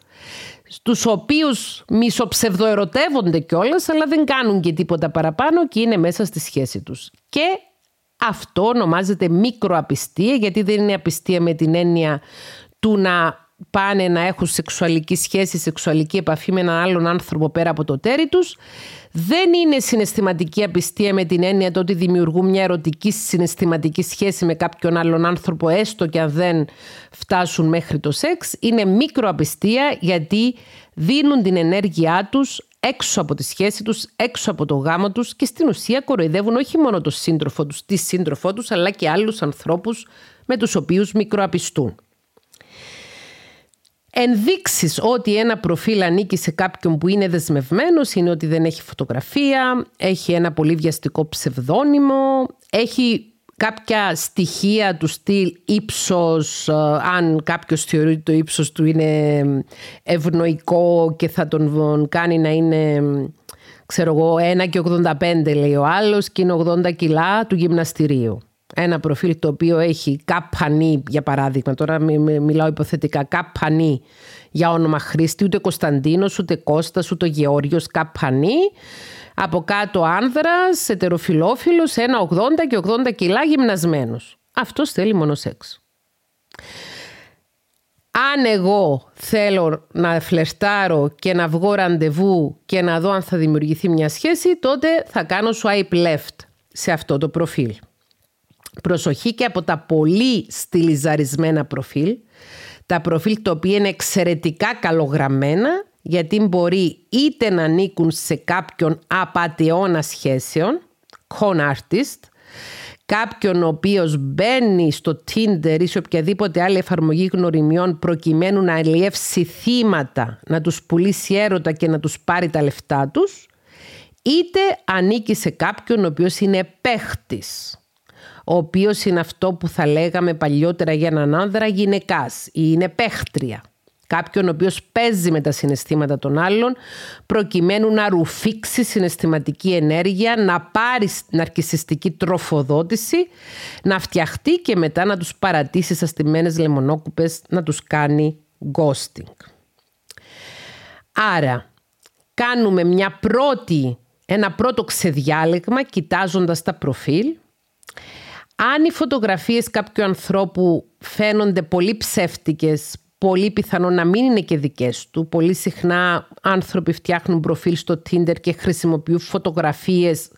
στους οποίους μισοψευδοερωτεύονται κιόλας, αλλά δεν κάνουν και τίποτα παραπάνω και είναι μέσα στη σχέση τους. Και αυτό ονομάζεται μικροαπιστία, γιατί δεν είναι απιστία με την έννοια του να πάνε να έχουν σεξουαλική σχέση, σεξουαλική επαφή με έναν άλλον άνθρωπο πέρα από το τέρι τους. Δεν είναι συναισθηματική απιστία με την έννοια το ότι δημιουργούν μια ερωτική συναισθηματική σχέση με κάποιον άλλον άνθρωπο έστω και αν δεν φτάσουν μέχρι το σεξ. Είναι μικροαπιστία γιατί δίνουν την ενέργειά τους έξω από τη σχέση τους, έξω από το γάμο τους και στην ουσία κοροϊδεύουν όχι μόνο τον σύντροφο τους, τη σύντροφό τους αλλά και άλλους ανθρώπους με τους οποίους μικροαπιστούν. Ενδείξεις ότι ένα προφίλ ανήκει σε κάποιον που είναι δεσμευμένος είναι ότι δεν έχει φωτογραφία, έχει ένα πολύ βιαστικό ψευδόνυμο, έχει κάποια στοιχεία του στυλ ύψος, ε, αν κάποιος θεωρεί το ύψος του είναι ευνοϊκό και θα τον κάνει να είναι ξέρω εγώ 1 και 85 λέει ο άλλος και είναι 80 κιλά του γυμναστηρίου ένα προφίλ το οποίο έχει καπανί για παράδειγμα, τώρα μιλάω υποθετικά, καπανί για όνομα χρήστη, ούτε Κωνσταντίνος, ούτε Κώστας, ούτε Γεώργιος, καπανί. Από κάτω άνδρας, ετεροφιλόφιλος, ένα 80 και 80 κιλά γυμνασμένος. Αυτό θέλει μόνο σεξ. Αν εγώ θέλω να φλερτάρω και να βγω ραντεβού και να δω αν θα δημιουργηθεί μια σχέση, τότε θα κάνω swipe left σε αυτό το προφίλ. Προσοχή και από τα πολύ στυλιζαρισμένα προφίλ, τα προφίλ τα οποία είναι εξαιρετικά καλογραμμένα, γιατί μπορεί είτε να ανήκουν σε κάποιον απαταιώνα σχέσεων, con artist, κάποιον ο οποίος μπαίνει στο Tinder ή σε οποιαδήποτε άλλη εφαρμογή γνωριμιών προκειμένου να αλλιεύσει θύματα, να τους πουλήσει έρωτα και να τους πάρει τα λεφτά τους, είτε ανήκει σε κάποιον ο οποίος είναι παίχτης ο οποίος είναι αυτό που θα λέγαμε παλιότερα για έναν άνδρα γυναικάς ή είναι παίχτρια. Κάποιον ο οποίος παίζει με τα συναισθήματα των άλλων προκειμένου να ρουφήξει συναισθηματική ενέργεια, να πάρει ναρκισιστική τροφοδότηση, να φτιαχτεί και μετά να τους παρατήσει στα στημένες λεμονόκουπες, να τους κάνει ghosting. Άρα, κάνουμε μια πρώτη, ένα πρώτο ξεδιάλεγμα κοιτάζοντας τα προφίλ αν οι φωτογραφίες κάποιου ανθρώπου φαίνονται πολύ ψεύτικες, πολύ πιθανό να μην είναι και δικές του. Πολύ συχνά άνθρωποι φτιάχνουν προφίλ στο Tinder και χρησιμοποιούν φωτογραφίες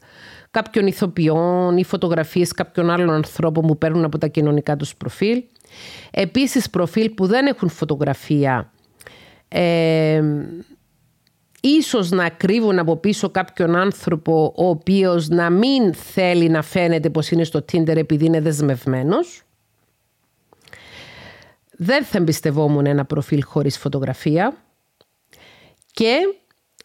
κάποιων ηθοποιών ή φωτογραφίες κάποιων άλλων ανθρώπων που παίρνουν από τα κοινωνικά τους προφίλ. Επίσης προφίλ που δεν έχουν φωτογραφία ε, ίσως να κρύβουν από πίσω κάποιον άνθρωπο ο οποίος να μην θέλει να φαίνεται πως είναι στο Tinder επειδή είναι δεσμευμένος. Δεν θα εμπιστευόμουν ένα προφίλ χωρίς φωτογραφία. Και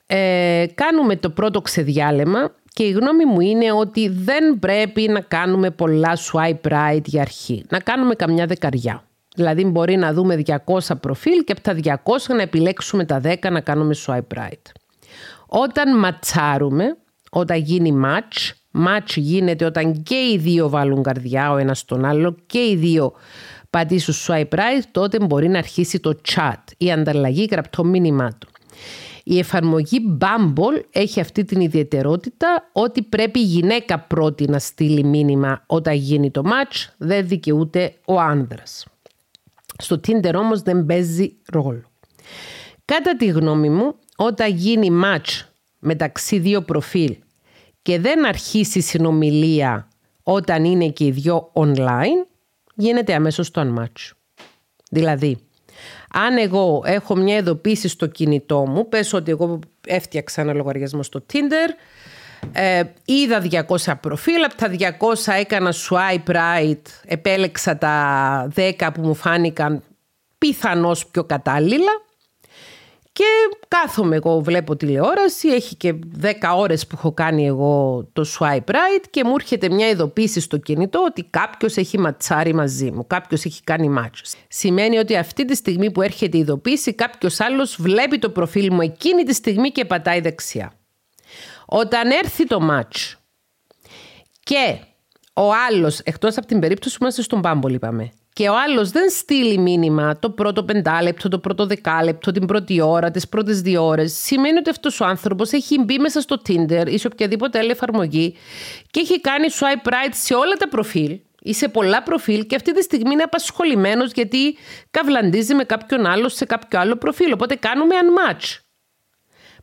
ε, κάνουμε το πρώτο ξεδιάλεμα και η γνώμη μου είναι ότι δεν πρέπει να κάνουμε πολλά swipe right για αρχή. Να κάνουμε καμιά δεκαριά. Δηλαδή μπορεί να δούμε 200 προφίλ και από τα 200 να επιλέξουμε τα 10 να κάνουμε swipe right. Όταν ματσάρουμε, όταν γίνει match, match γίνεται όταν και οι δύο βάλουν καρδιά ο ένας τον άλλο και οι δύο πατήσουν swipe right, τότε μπορεί να αρχίσει το chat, η ανταλλαγή γραπτό μήνυμά του. Η εφαρμογή Bumble έχει αυτή την ιδιαιτερότητα ότι πρέπει η γυναίκα πρώτη να στείλει μήνυμα όταν γίνει το match, δεν δικαιούται ο άνδρας. Στο Tinder όμως δεν παίζει ρόλο. Κατά τη γνώμη μου, όταν γίνει match μεταξύ δύο προφίλ και δεν αρχίσει συνομιλία όταν είναι και οι δυο online, γίνεται αμέσως το unmatch. Δηλαδή, αν εγώ έχω μια ειδοποίηση στο κινητό μου, πες ότι εγώ έφτιαξα ένα λογαριασμό στο Tinder, ε, είδα 200 προφίλ, από τα 200 έκανα swipe right, επέλεξα τα 10 που μου φάνηκαν πιθανώς πιο κατάλληλα και κάθομαι εγώ, βλέπω τηλεόραση, έχει και 10 ώρες που έχω κάνει εγώ το swipe right και μου έρχεται μια ειδοποίηση στο κινητό ότι κάποιος έχει ματσάρει μαζί μου, κάποιος έχει κάνει match. Σημαίνει ότι αυτή τη στιγμή που έρχεται η ειδοποίηση κάποιος άλλος βλέπει το προφίλ μου εκείνη τη στιγμή και πατάει δεξιά. Όταν έρθει το match και ο άλλος, εκτός από την περίπτωση που είμαστε στον Bumble είπαμε, και ο άλλος δεν στείλει μήνυμα το πρώτο πεντάλεπτο, το πρώτο δεκάλεπτο, την πρώτη ώρα, τις πρώτες δύο ώρες, σημαίνει ότι αυτός ο άνθρωπος έχει μπει μέσα στο Tinder ή σε οποιαδήποτε άλλη εφαρμογή και έχει κάνει swipe right σε όλα τα προφίλ ή σε πολλά προφίλ και αυτή τη στιγμή είναι απασχολημένος γιατί καυλαντίζει με κάποιον άλλο σε κάποιο άλλο προφίλ. Οπότε κάνουμε unmatch.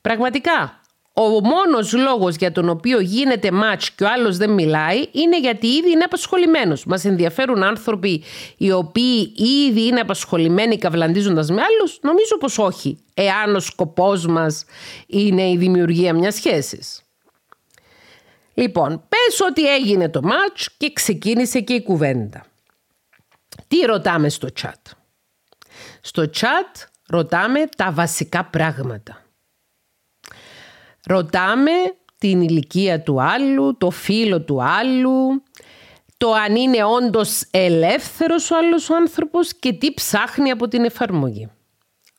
Πραγματικά, ο μόνος λόγος για τον οποίο γίνεται match και ο άλλος δεν μιλάει είναι γιατί ήδη είναι απασχολημένος. Μας ενδιαφέρουν άνθρωποι οι οποίοι ήδη είναι απασχολημένοι καυλαντίζοντας με άλλους. Νομίζω πως όχι, εάν ο σκοπός μας είναι η δημιουργία μιας σχέσης. Λοιπόν, πες ότι έγινε το match και ξεκίνησε και η κουβέντα. Τι ρωτάμε στο chat; Στο chat ρωτάμε τα βασικά πράγματα. Ρωτάμε την ηλικία του άλλου, το φίλο του άλλου, το αν είναι όντως ελεύθερος ο άλλος ο άνθρωπος και τι ψάχνει από την εφαρμογή.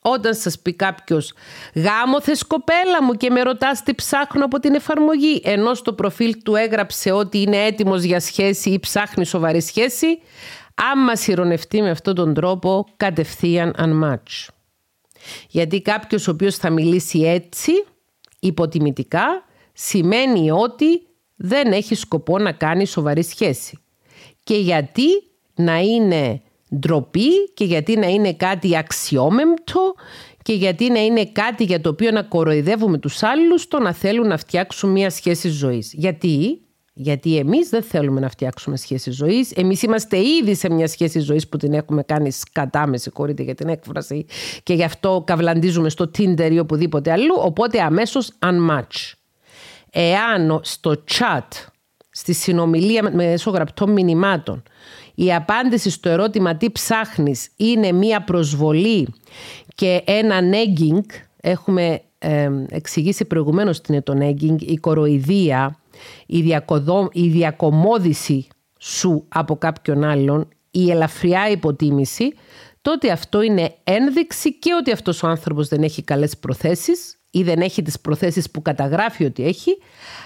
Όταν σας πει κάποιος «Γάμο θες κοπέλα μου» και με ρωτάς τι ψάχνω από την εφαρμογή ενώ στο προφίλ του έγραψε ότι είναι έτοιμος για σχέση ή ψάχνει σοβαρή σχέση άμα συρρονευτεί με αυτόν τον τρόπο κατευθείαν unmatch. Γιατί κάποιος ο οποίος θα μιλήσει έτσι υποτιμητικά σημαίνει ότι δεν έχει σκοπό να κάνεις σοβαρή σχέση. Και γιατί να είναι ντροπή και γιατί να είναι κάτι αξιόμεμπτο και γιατί να είναι κάτι για το οποίο να κοροϊδεύουμε τους άλλους το να θέλουν να φτιάξουν μια σχέση ζωής. Γιατί γιατί εμείς δεν θέλουμε να φτιάξουμε σχέση ζωής. Εμείς είμαστε ήδη σε μια σχέση ζωής που την έχουμε κάνει σκατά, με συγχωρείτε για την έκφραση, και γι' αυτό καυλαντίζουμε στο Tinder ή οπουδήποτε αλλού. Οπότε αμέσως unmatch. Εάν στο chat, στη συνομιλία μέσω γραπτών μηνυμάτων, η απάντηση στο ερώτημα τι ψάχνεις είναι μία προσβολή και ένα nagging, έχουμε ε, εξηγήσει προηγουμένως τι είναι το nagging, η κοροϊδία, η, διακοδό, η διακομόδηση σου από κάποιον άλλον, η ελαφριά υποτίμηση, τότε αυτό είναι ένδειξη και ότι αυτός ο άνθρωπος δεν έχει καλές προθέσεις ή δεν έχει τις προθέσεις που καταγράφει ότι έχει,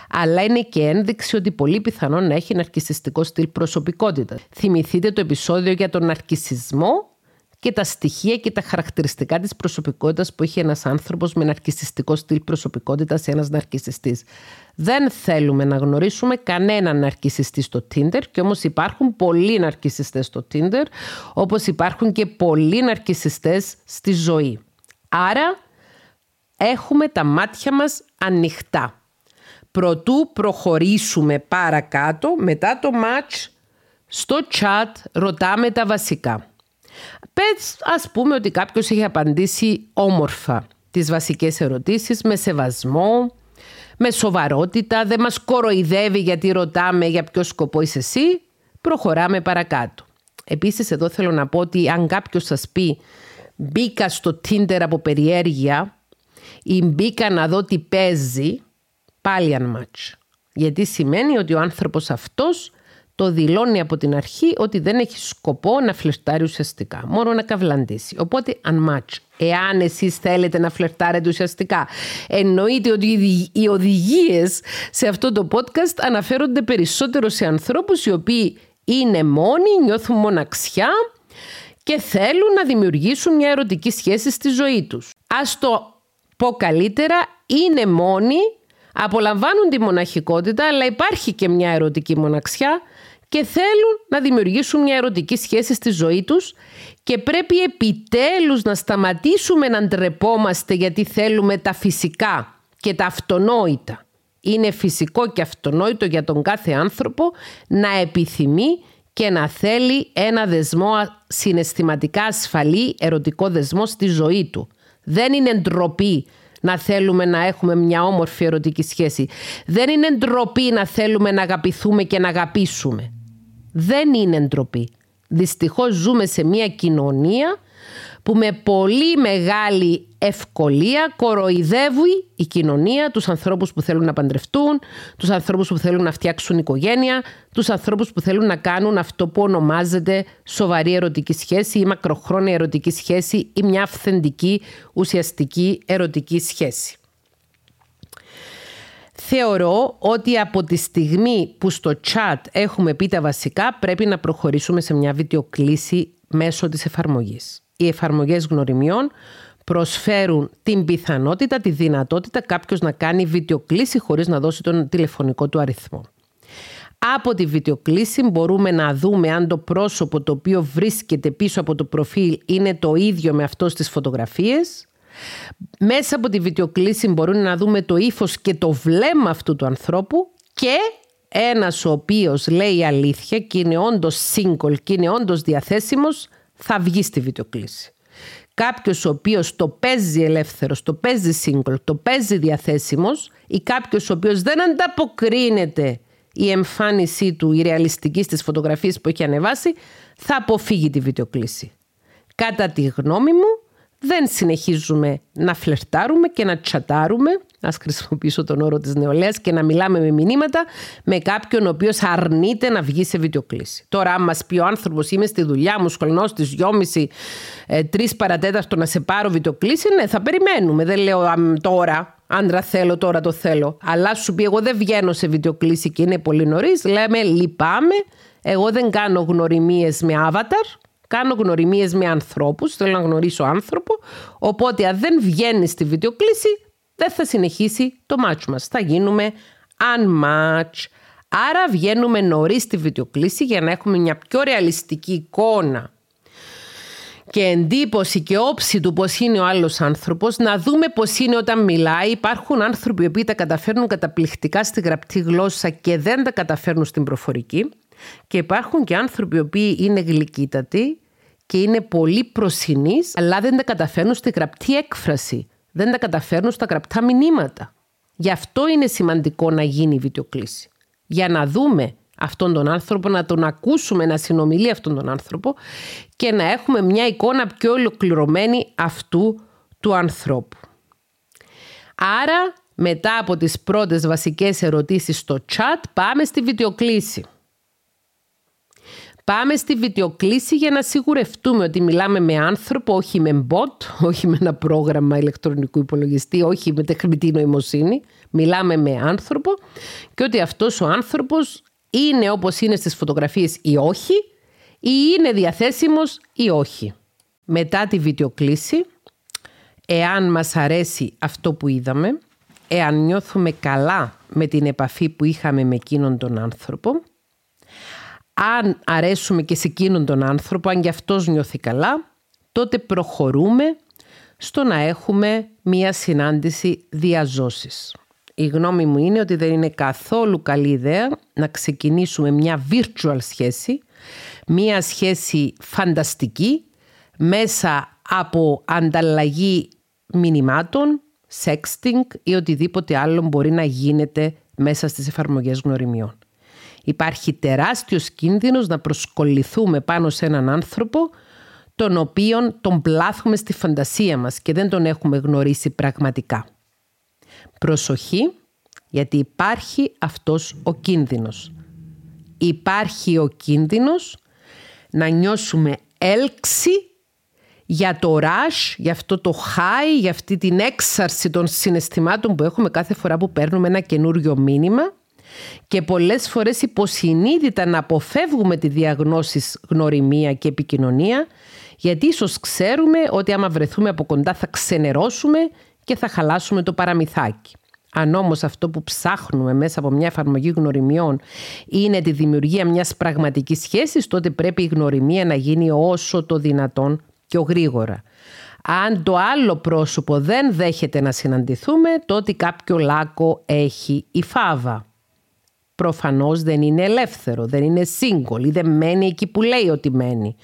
αλλά είναι και ένδειξη ότι πολύ πιθανόν να έχει ναρκισιστικό στυλ προσωπικότητας. Θυμηθείτε το επεισόδιο για τον ναρκισισμό και τα στοιχεία και τα χαρακτηριστικά της προσωπικότητας που έχει ένας άνθρωπος με ναρκιστικό στυλ προσωπικότητας, ένας ναρκισιστής. Δεν θέλουμε να γνωρίσουμε κανέναν ναρκισιστή στο Tinder και όμως υπάρχουν πολλοί ναρκισιστές στο Tinder, όπως υπάρχουν και πολλοί ναρκισιστές στη ζωή. Άρα έχουμε τα μάτια μας ανοιχτά. Προτού προχωρήσουμε παρακάτω, μετά το match, στο chat ρωτάμε τα βασικά. Πες ας πούμε ότι κάποιος έχει απαντήσει όμορφα τις βασικές ερωτήσεις με σεβασμό, με σοβαρότητα, δεν μας κοροϊδεύει γιατί ρωτάμε για ποιο σκοπό είσαι εσύ, προχωράμε παρακάτω. Επίσης εδώ θέλω να πω ότι αν κάποιος σας πει μπήκα στο Tinder από περιέργεια ή μπήκα να δω τι παίζει, πάλι unmatch. Γιατί σημαίνει ότι ο άνθρωπος αυτός το δηλώνει από την αρχή ότι δεν έχει σκοπό να φλερτάρει ουσιαστικά, μόνο να καυλαντήσει. Οπότε, unmatch. Εάν εσείς θέλετε να φλερτάρετε ουσιαστικά, εννοείται ότι οι οδηγίες σε αυτό το podcast αναφέρονται περισσότερο σε ανθρώπους οι οποίοι είναι μόνοι, νιώθουν μοναξιά και θέλουν να δημιουργήσουν μια ερωτική σχέση στη ζωή τους. Ας το πω καλύτερα, είναι μόνοι, απολαμβάνουν τη μοναχικότητα, αλλά υπάρχει και μια ερωτική μοναξιά και θέλουν να δημιουργήσουν μια ερωτική σχέση στη ζωή τους και πρέπει επιτέλους να σταματήσουμε να ντρεπόμαστε γιατί θέλουμε τα φυσικά και τα αυτονόητα. Είναι φυσικό και αυτονόητο για τον κάθε άνθρωπο να επιθυμεί και να θέλει ένα δεσμό συναισθηματικά ασφαλή, ερωτικό δεσμό στη ζωή του. Δεν είναι ντροπή να θέλουμε να έχουμε μια όμορφη ερωτική σχέση. Δεν είναι ντροπή να θέλουμε να αγαπηθούμε και να αγαπήσουμε. Δεν είναι ντροπή. Δυστυχώς ζούμε σε μια κοινωνία που με πολύ μεγάλη ευκολία κοροϊδεύει η κοινωνία τους ανθρώπους που θέλουν να παντρευτούν, τους ανθρώπους που θέλουν να φτιάξουν οικογένεια, τους ανθρώπους που θέλουν να κάνουν αυτό που ονομάζεται σοβαρή ερωτική σχέση ή μακροχρόνια ερωτική σχέση ή μια αυθεντική ουσιαστική ερωτική σχέση. Θεωρώ ότι από τη στιγμή που στο chat έχουμε πει τα βασικά πρέπει να προχωρήσουμε σε μια βιντεοκλήση μέσω της εφαρμογής. Οι εφαρμογές γνωριμιών προσφέρουν την πιθανότητα, τη δυνατότητα κάποιος να κάνει βιντεοκλήση χωρίς να δώσει τον τηλεφωνικό του αριθμό. Από τη βιντεοκλήση μπορούμε να δούμε αν το πρόσωπο το οποίο βρίσκεται πίσω από το προφίλ είναι το ίδιο με αυτό στις φωτογραφίες. Μέσα από τη βιντεοκλήση μπορούμε να δούμε το ύφος και το βλέμμα αυτού του ανθρώπου και ένας ο οποίος λέει αλήθεια και είναι όντως single και είναι όντως διαθέσιμος θα βγει στη βιντεοκλήση. Κάποιος ο οποίος το παίζει ελεύθερος, το παίζει single, το παίζει διαθέσιμος ή κάποιος ο οποίος δεν ανταποκρίνεται η εμφάνισή του, η ρεαλιστική στις φωτογραφίες που έχει ανεβάσει, θα αποφύγει τη βιντεοκλήση. Κατά τη γνώμη μου, δεν συνεχίζουμε να φλερτάρουμε και να τσατάρουμε, να χρησιμοποιήσω τον όρο της νεολαίας και να μιλάμε με μηνύματα με κάποιον ο οποίος αρνείται να βγει σε βιντεοκλήση. Τώρα, αν μας πει ο άνθρωπος είμαι στη δουλειά μου, σχολνώ στις 2.30, ε, 3 παρατέταρτο να σε πάρω βιντεοκλήση, ναι, θα περιμένουμε. Δεν λέω τώρα, άντρα θέλω, τώρα το θέλω. Αλλά σου πει εγώ δεν βγαίνω σε βιντεοκλήση και είναι πολύ νωρίς, λέμε λυπάμαι, εγώ δεν κάνω γνωριμίες με avatar, κάνω γνωριμίες με ανθρώπους, θέλω να γνωρίσω άνθρωπο, οπότε αν δεν βγαίνει στη βιντεοκλήση δεν θα συνεχίσει το μάτσο μας. Θα γίνουμε unmatch. Άρα βγαίνουμε νωρίς στη βιντεοκλήση για να έχουμε μια πιο ρεαλιστική εικόνα και εντύπωση και όψη του πώς είναι ο άλλος άνθρωπος, να δούμε πώς είναι όταν μιλάει. Υπάρχουν άνθρωποι που τα καταφέρνουν καταπληκτικά στη γραπτή γλώσσα και δεν τα καταφέρνουν στην προφορική. Και υπάρχουν και άνθρωποι οι οποίοι είναι γλυκύτατοι και είναι πολύ προσινείς, αλλά δεν τα καταφέρνουν στη γραπτή έκφραση. Δεν τα καταφέρνουν στα γραπτά μηνύματα. Γι' αυτό είναι σημαντικό να γίνει η βιντεοκλήση. Για να δούμε αυτόν τον άνθρωπο, να τον ακούσουμε να συνομιλεί αυτόν τον άνθρωπο και να έχουμε μια εικόνα πιο ολοκληρωμένη αυτού του ανθρώπου. Άρα, μετά από τις πρώτες βασικές ερωτήσεις στο chat, πάμε στη βιντεοκλήση. Πάμε στη βιντεοκλήση για να σιγουρευτούμε ότι μιλάμε με άνθρωπο, όχι με bot, όχι με ένα πρόγραμμα ηλεκτρονικού υπολογιστή, όχι με τεχνητή νοημοσύνη. Μιλάμε με άνθρωπο και ότι αυτός ο άνθρωπος είναι όπως είναι στις φωτογραφίες ή όχι ή είναι διαθέσιμος ή όχι. Μετά τη βιντεοκλήση, εάν μας αρέσει αυτό που είδαμε, εάν νιώθουμε καλά με την επαφή που είχαμε με εκείνον τον άνθρωπο, αν αρέσουμε και σε εκείνον τον άνθρωπο, αν και αυτός νιώθει καλά, τότε προχωρούμε στο να έχουμε μία συνάντηση διαζώσης. Η γνώμη μου είναι ότι δεν είναι καθόλου καλή ιδέα να ξεκινήσουμε μια virtual σχέση, μια σχέση φανταστική, μέσα από ανταλλαγή μηνυμάτων, sexting ή οτιδήποτε άλλο μπορεί να γίνεται μέσα στις εφαρμογές γνωριμιών. Υπάρχει τεράστιος κίνδυνος να προσκοληθούμε πάνω σε έναν άνθρωπο τον οποίον τον πλάθουμε στη φαντασία μας και δεν τον έχουμε γνωρίσει πραγματικά. Προσοχή, γιατί υπάρχει αυτός ο κίνδυνος. Υπάρχει ο κίνδυνος να νιώσουμε έλξη για το rush, για αυτό το high, για αυτή την έξαρση των συναισθημάτων που έχουμε κάθε φορά που παίρνουμε ένα καινούριο μήνυμα και πολλές φορές υποσυνείδητα να αποφεύγουμε τη διαγνώση γνωριμία και επικοινωνία γιατί ίσως ξέρουμε ότι άμα βρεθούμε από κοντά θα ξενερώσουμε και θα χαλάσουμε το παραμυθάκι. Αν όμως αυτό που ψάχνουμε μέσα από μια εφαρμογή γνωριμιών είναι τη δημιουργία μιας πραγματικής σχέσης, τότε πρέπει η γνωριμία να γίνει όσο το δυνατόν πιο γρήγορα. Αν το άλλο πρόσωπο δεν δέχεται να συναντηθούμε, τότε κάποιο λάκκο έχει η φάβα. Προφανώς δεν είναι ελεύθερο, δεν είναι single ή δεν μένει εκεί που λέει ότι μένει.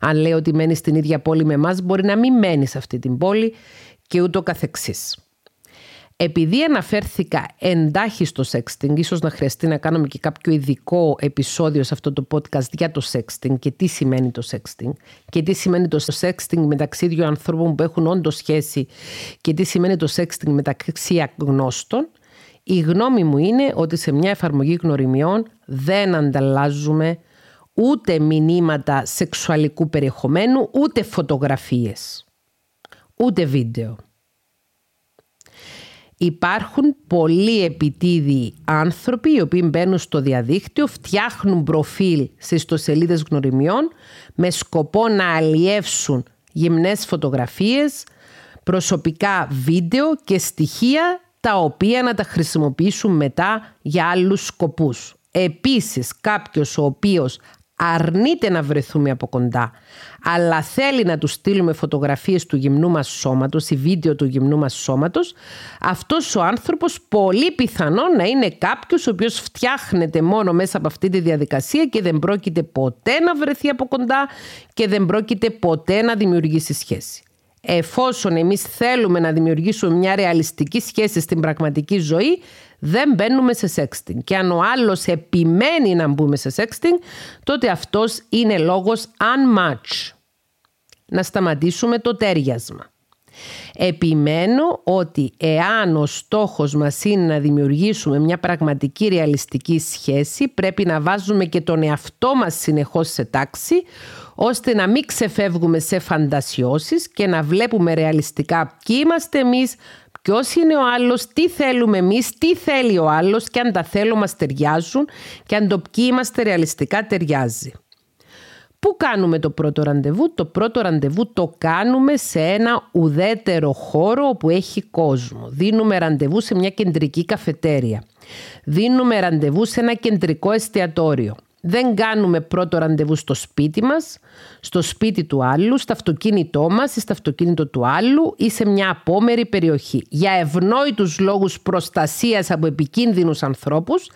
Αν λέει ότι μένει στην ίδια πόλη με εμάς, μπορεί να μην μένει σε αυτή την πόλη και ούτω καθεξής. Επειδή αναφέρθηκα εντάχει στο sexting, ίσως να χρειαστεί να κάνουμε και κάποιο ειδικό επεισόδιο σε αυτό το podcast για το sexting και τι σημαίνει το sexting και τι σημαίνει το sexting μεταξύ δύο ανθρώπων που έχουν όντως σχέση και τι σημαίνει το sexting μεταξύ αγνώστων, η γνώμη μου είναι ότι σε μια εφαρμογή γνωριμιών δεν ανταλλάζουμε ούτε μηνύματα σεξουαλικού περιεχομένου, ούτε φωτογραφίες, ούτε βίντεο. Υπάρχουν πολλοί επιτίδιοι άνθρωποι οι οποίοι μπαίνουν στο διαδίκτυο, φτιάχνουν προφίλ σε ιστοσελίδες γνωριμιών με σκοπό να αλλιεύσουν γυμνές φωτογραφίες, προσωπικά βίντεο και στοιχεία τα οποία να τα χρησιμοποιήσουν μετά για άλλους σκοπούς. Επίσης κάποιος ο οποίος αρνείται να βρεθούμε από κοντά, αλλά θέλει να τους στείλουμε φωτογραφίες του γυμνού μας σώματος ή βίντεο του γυμνού μας σώματος, αυτός ο άνθρωπος πολύ πιθανό να είναι κάποιος ο οποίος φτιάχνεται μόνο μέσα από αυτή τη διαδικασία και δεν πρόκειται ποτέ να βρεθεί από κοντά και δεν πρόκειται ποτέ να δημιουργήσει σχέση εφόσον εμείς θέλουμε να δημιουργήσουμε μια ρεαλιστική σχέση στην πραγματική ζωή, δεν μπαίνουμε σε sexting. Και αν ο άλλος επιμένει να μπούμε σε sexting, τότε αυτός είναι λόγος unmatch. Να σταματήσουμε το τέριασμα. Επιμένω ότι εάν ο στόχος μας είναι να δημιουργήσουμε μια πραγματική ρεαλιστική σχέση πρέπει να βάζουμε και τον εαυτό μας συνεχώς σε τάξη ώστε να μην ξεφεύγουμε σε φαντασιώσεις και να βλέπουμε ρεαλιστικά ποιοι είμαστε εμείς, ποιος είναι ο άλλος, τι θέλουμε εμείς, τι θέλει ο άλλος και αν τα θέλω μας ταιριάζουν και αν το ποιοι είμαστε ρεαλιστικά ταιριάζει. Πού κάνουμε το πρώτο ραντεβού; Το πρώτο ραντεβού το κάνουμε σε ένα ουδέτερο χώρο όπου έχει κόσμο. Δίνουμε ραντεβού σε μια κεντρική καφετέρια. Δίνουμε ραντεβού σε ένα κεντρικό εστιατόριο. Δεν κάνουμε πρώτο ραντεβού στο σπίτι μας, στο σπίτι του άλλου, στο αυτοκίνητό μας ή στο αυτοκίνητο του άλλου ή σε μια απόμερη περιοχή. Για ευνόητους λόγους προστασίας από επικίνδυνους ανθρώπους,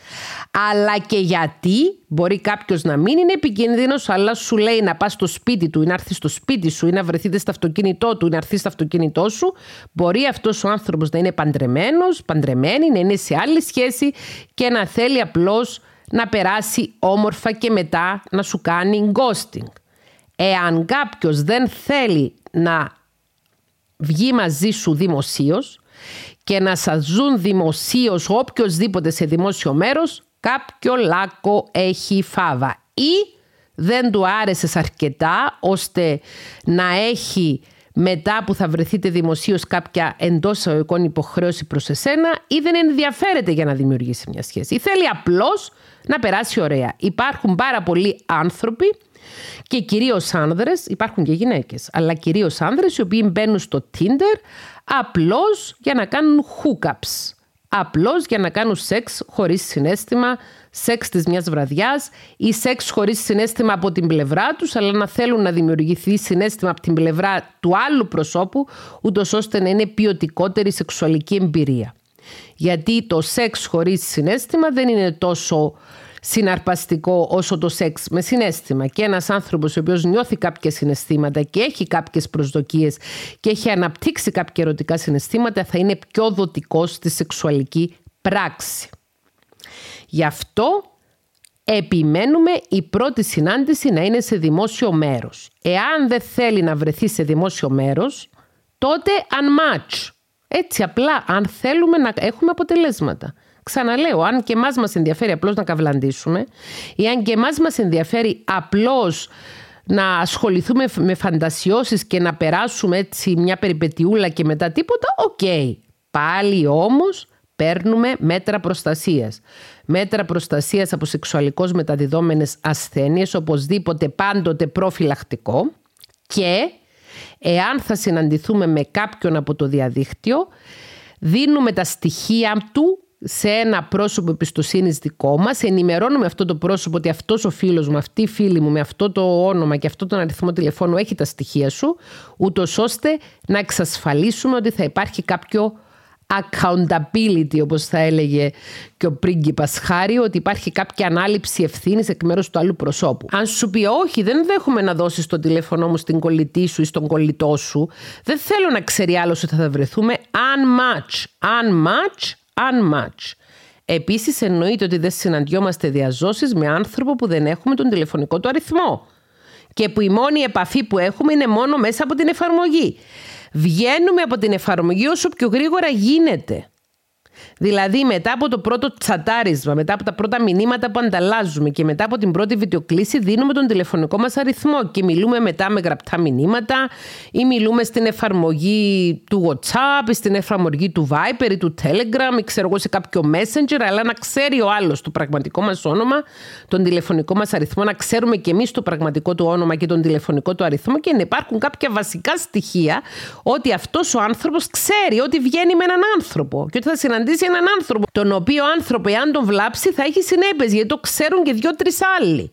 αλλά και γιατί μπορεί κάποιος να μην είναι επικίνδυνος, αλλά σου λέει να πας στο σπίτι του ή να έρθει στο σπίτι σου ή να βρεθείτε στο αυτοκίνητό του ή να έρθει στο αυτοκίνητό σου. Μπορεί αυτός ο άνθρωπος να είναι παντρεμένος, παντρεμένη, να είναι σε άλλη σχέση και να θέλει απλώς να περάσει όμορφα και μετά να σου κάνει ghosting. Εάν κάποιος δεν θέλει να βγει μαζί σου δημοσίως και να σας ζουν δημοσίως οποιοδήποτε σε δημόσιο μέρος, κάποιο λάκκο έχει φάβα ή δεν του άρεσες αρκετά ώστε να έχει μετά που θα βρεθείτε δημοσίως κάποια εντός εικόνη υποχρέωση προς εσένα ή δεν ενδιαφέρεται για να δημιουργήσει μια σχέση ή θέλει απλώς να περάσει ωραία. Υπάρχουν πάρα πολλοί άνθρωποι και κυρίως άνδρες, υπάρχουν και γυναίκες, αλλά κυρίως άνδρες οι οποίοι μπαίνουν στο Tinder απλώς για να κάνουν hookups. Απλώς για να κάνουν σεξ χωρίς συνέστημα, σεξ της μιας βραδιάς ή σεξ χωρίς συνέστημα από την πλευρά τους, αλλά να θέλουν να δημιουργηθεί συνέστημα από την πλευρά του άλλου προσώπου, ούτως ώστε να είναι ποιοτικότερη σεξουαλική εμπειρία. Γιατί το σεξ χωρίς συνέστημα δεν είναι τόσο συναρπαστικό όσο το σεξ με συνέστημα. Και ένας άνθρωπος ο οποίος νιώθει κάποια συναισθήματα και έχει κάποιες προσδοκίες και έχει αναπτύξει κάποια ερωτικά συναισθήματα θα είναι πιο δοτικός στη σεξουαλική πράξη. Γι' αυτό επιμένουμε η πρώτη συνάντηση να είναι σε δημόσιο μέρος. Εάν δεν θέλει να βρεθεί σε δημόσιο μέρος, τότε unmatch. Έτσι απλά, αν θέλουμε να έχουμε αποτελέσματα. Ξαναλέω, αν και εμάς μας ενδιαφέρει απλώς να καυλαντήσουμε, ή αν και εμάς μας ενδιαφέρει απλώς να ασχοληθούμε με φαντασιώσεις και να περάσουμε έτσι μια περιπετιούλα και μετά τίποτα, οκ. Πάλι όμως παίρνουμε μέτρα προστασίας. Μέτρα προστασίας από σεξουαλικώς μεταδιδόμενες ασθένειες, οπωσδήποτε πάντοτε προφυλακτικό και εάν θα συναντηθούμε με κάποιον από το διαδίκτυο, δίνουμε τα στοιχεία του σε ένα πρόσωπο εμπιστοσύνης δικό μας, ενημερώνουμε αυτό το πρόσωπο ότι αυτός ο φίλος μου, αυτή η φίλη μου με αυτό το όνομα και αυτό τον αριθμό τηλεφώνου έχει τα στοιχεία σου, ούτως ώστε να εξασφαλίσουμε ότι θα υπάρχει κάποιο accountability όπως θα έλεγε και ο πρίγκιπας Χάρη ότι υπάρχει κάποια ανάληψη ευθύνης εκ μέρους του άλλου προσώπου. Αν σου πει όχι δεν δέχομαι να δώσεις το τηλέφωνο μου στην κολλητή σου ή στον κολλητό σου δεν θέλω να ξέρει άλλος ότι θα βρεθούμε unmatch, unmatch, unmatch. Επίσης εννοείται ότι δεν συναντιόμαστε διαζώσεις με άνθρωπο που δεν έχουμε τον τηλεφωνικό του αριθμό και που η μόνη επαφή που έχουμε είναι μόνο μέσα από την εφαρμογή. Βγαίνουμε από την εφαρμογή όσο πιο γρήγορα γίνεται. Δηλαδή μετά από το πρώτο τσατάρισμα, μετά από τα πρώτα μηνύματα που ανταλλάζουμε και μετά από την πρώτη βιντεοκλήση δίνουμε τον τηλεφωνικό μας αριθμό. Και μιλούμε μετά με γραπτά μηνύματα ή μιλούμε στην εφαρμογή του WhatsApp ή στην εφαρμογή του Viper ή του Telegram ή ξέρω εγώ σε κάποιο Messenger. Αλλά να ξέρει ο άλλος το πραγματικό μας όνομα, τον τηλεφωνικό μας αριθμό, να ξέρουμε και εμείς το πραγματικό του όνομα και τον τηλεφωνικό του αριθμό και να υπάρχουν κάποια βασικά στοιχεία ότι αυτός ο άνθρωπος ξέρει ότι βγαίνει με έναν άνθρωπο και ότι θα συναντήσει συναντήσει έναν άνθρωπο, τον οποίο άνθρωπο, εάν τον βλάψει, θα έχει συνέπειες, γιατί το ξέρουν και δύο-τρει άλλοι.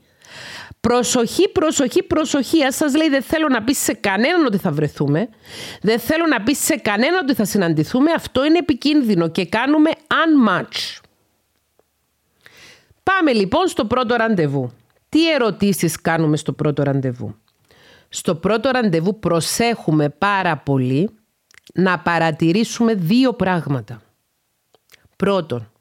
Προσοχή, προσοχή, προσοχή. Αν σας λέει δεν θέλω να πεις σε κανέναν ότι θα βρεθούμε, δεν θέλω να πεις σε κανέναν ότι θα συναντηθούμε, αυτό είναι επικίνδυνο και κάνουμε unmatch. Πάμε λοιπόν στο πρώτο ραντεβού. Τι ερωτήσεις κάνουμε στο πρώτο ραντεβού; Στο πρώτο ραντεβού προσέχουμε πάρα πολύ να παρατηρήσουμε δύο πράγματα. Πρώτον,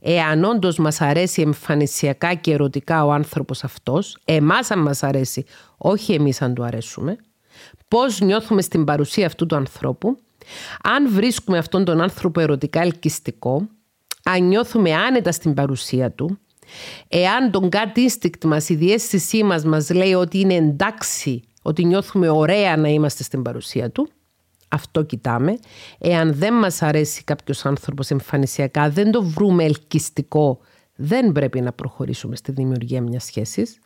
εάν όντως μας αρέσει εμφανισιακά και ερωτικά ο άνθρωπος αυτός, εμάς αν μας αρέσει, όχι εμείς αν του αρέσουμε, πώς νιώθουμε στην παρουσία αυτού του ανθρώπου, αν βρίσκουμε αυτόν τον άνθρωπο ερωτικά ελκυστικό, αν νιώθουμε άνετα στην παρουσία του, εάν τον κάτι instinct μας, η διέστησή μας μας λέει ότι είναι εντάξει, ότι νιώθουμε ωραία να είμαστε στην παρουσία του, αυτό κοιτάμε. Εάν δεν μας αρέσει κάποιος άνθρωπος εμφανισιακά, δεν το βρούμε ελκυστικό, δεν πρέπει να προχωρήσουμε στη δημιουργία μιας σχέσης.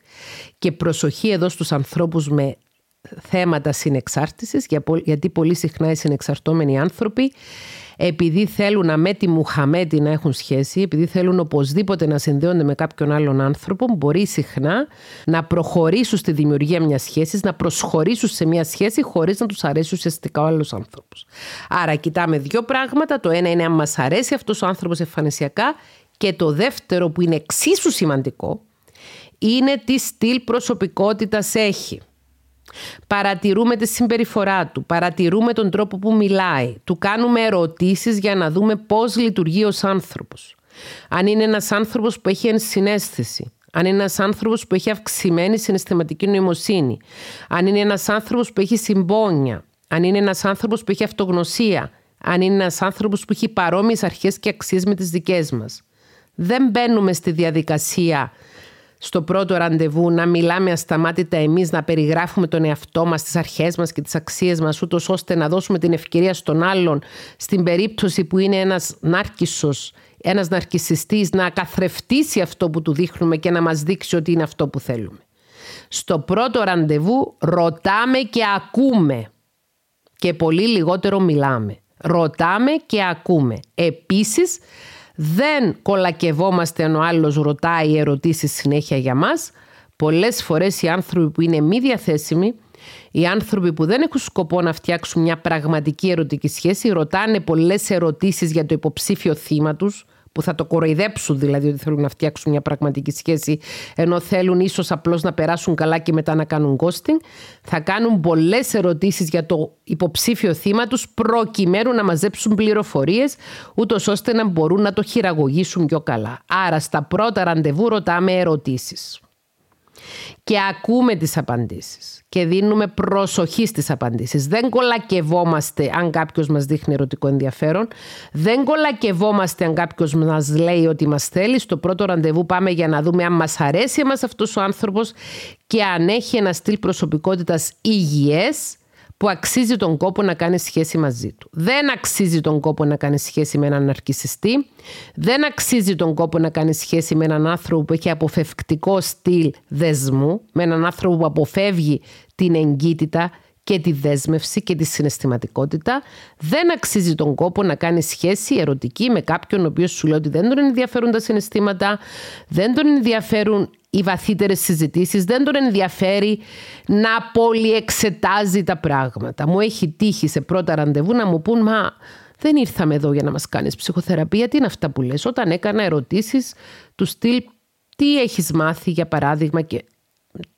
Και προσοχή εδώ στους ανθρώπους με θέματα συνεξάρτησης, γιατί πολύ συχνά οι συνεξαρτώμενοι άνθρωποι επειδή θέλουν αμέτη μουχαμέτη να έχουν σχέση, επειδή θέλουν οπωσδήποτε να συνδέονται με κάποιον άλλον άνθρωπο, μπορεί συχνά να προχωρήσουν στη δημιουργία μιας σχέσης, να προσχωρήσουν σε μια σχέση χωρίς να τους αρέσει ουσιαστικά ο άλλος άνθρωπος. Άρα, κοιτάμε δύο πράγματα. Το ένα είναι αν μας αρέσει αυτός ο άνθρωπος εμφανισιακά, και το δεύτερο που είναι εξίσου σημαντικό είναι τι στυλ προσωπικότητας έχει. Παρατηρούμε τη συμπεριφορά του, παρατηρούμε τον τρόπο που μιλάει, του κάνουμε ερωτήσεις για να δούμε πώς λειτουργεί ως άνθρωπος. Αν είναι ένας άνθρωπος που έχει ενσυναίσθηση, αν είναι ένας άνθρωπος που έχει αυξημένη συναισθηματική νοημοσύνη, αν είναι ένας άνθρωπος που έχει συμπόνια, αν είναι ένας άνθρωπος που έχει αυτογνωσία, αν είναι ένας άνθρωπος που έχει παρόμοιες αρχές και αξίες με τις δικές μας. Δεν μπαίνουμε στη διαδικασία στο πρώτο ραντεβού να μιλάμε ασταμάτητα εμείς, να περιγράφουμε τον εαυτό μας, τις αρχές μας και τις αξίες μας, ούτως ώστε να δώσουμε την ευκαιρία στον άλλον, στην περίπτωση που είναι ένας νάρκισσος, ένας ναρκισιστής, να καθρεφτήσει αυτό που του δείχνουμε και να μας δείξει ότι είναι αυτό που θέλουμε. Στο πρώτο ραντεβού ρωτάμε και ακούμε και πολύ λιγότερο μιλάμε. Ρωτάμε και ακούμε. Επίσης, δεν κολακευόμαστε αν ο άλλος ρωτάει ερωτήσεις συνέχεια για μας. Πολλές φορές οι άνθρωποι που είναι μη διαθέσιμοι, οι άνθρωποι που δεν έχουν σκοπό να φτιάξουν μια πραγματική ερωτική σχέση, ρωτάνε πολλές ερωτήσεις για το υποψήφιο θύμα τους, που θα το κοροϊδέψουν δηλαδή ότι θέλουν να φτιάξουν μια πραγματική σχέση ενώ θέλουν ίσως απλώς να περάσουν καλά και μετά να κάνουν ghosting. Θα κάνουν πολλές ερωτήσεις για το υποψήφιο θύμα τους προκειμένου να μαζέψουν πληροφορίες ούτως ώστε να μπορούν να το χειραγωγήσουν πιο καλά. Άρα στα πρώτα ραντεβού ρωτάμε ερωτήσεις. Και ακούμε τις απαντήσεις και δίνουμε προσοχή στις απαντήσεις. Δεν κολακευόμαστε αν κάποιος μας δείχνει ερωτικό ενδιαφέρον. Δεν κολακευόμαστε αν κάποιος μας λέει ότι μας θέλει. Στο πρώτο ραντεβού πάμε για να δούμε αν μας αρέσει εμάς αυτός ο άνθρωπος και αν έχει ένα στυλ προσωπικότητας υγιές που αξίζει τον κόπο να κάνει σχέση μαζί του. Δεν αξίζει τον κόπο να κάνει σχέση με έναν αρκισιστή. Δεν αξίζει τον κόπο να κάνει σχέση με έναν άνθρωπο που έχει αποφευκτικό στυλ δεσμού, με έναν άνθρωπο που αποφεύγει την εγκύτητα και τη δέσμευση και τη συναισθηματικότητα, δεν αξίζει τον κόπο να κάνει σχέση ερωτική με κάποιον ο οποίος σου λέει ότι δεν τον ενδιαφέρουν τα συναισθήματα, δεν τον ενδιαφέρουν οι βαθύτερες συζητήσεις, δεν τον ενδιαφέρει να πολυεξετάζει τα πράγματα. Μου έχει τύχει σε πρώτα ραντεβού να μου πούν, Μα δεν ήρθαμε εδώ για να μας κάνεις ψυχοθεραπεία. Τι είναι αυτά που λες, όταν έκανα ερωτήσεις τους στυλ τι έχεις μάθει για παράδειγμα και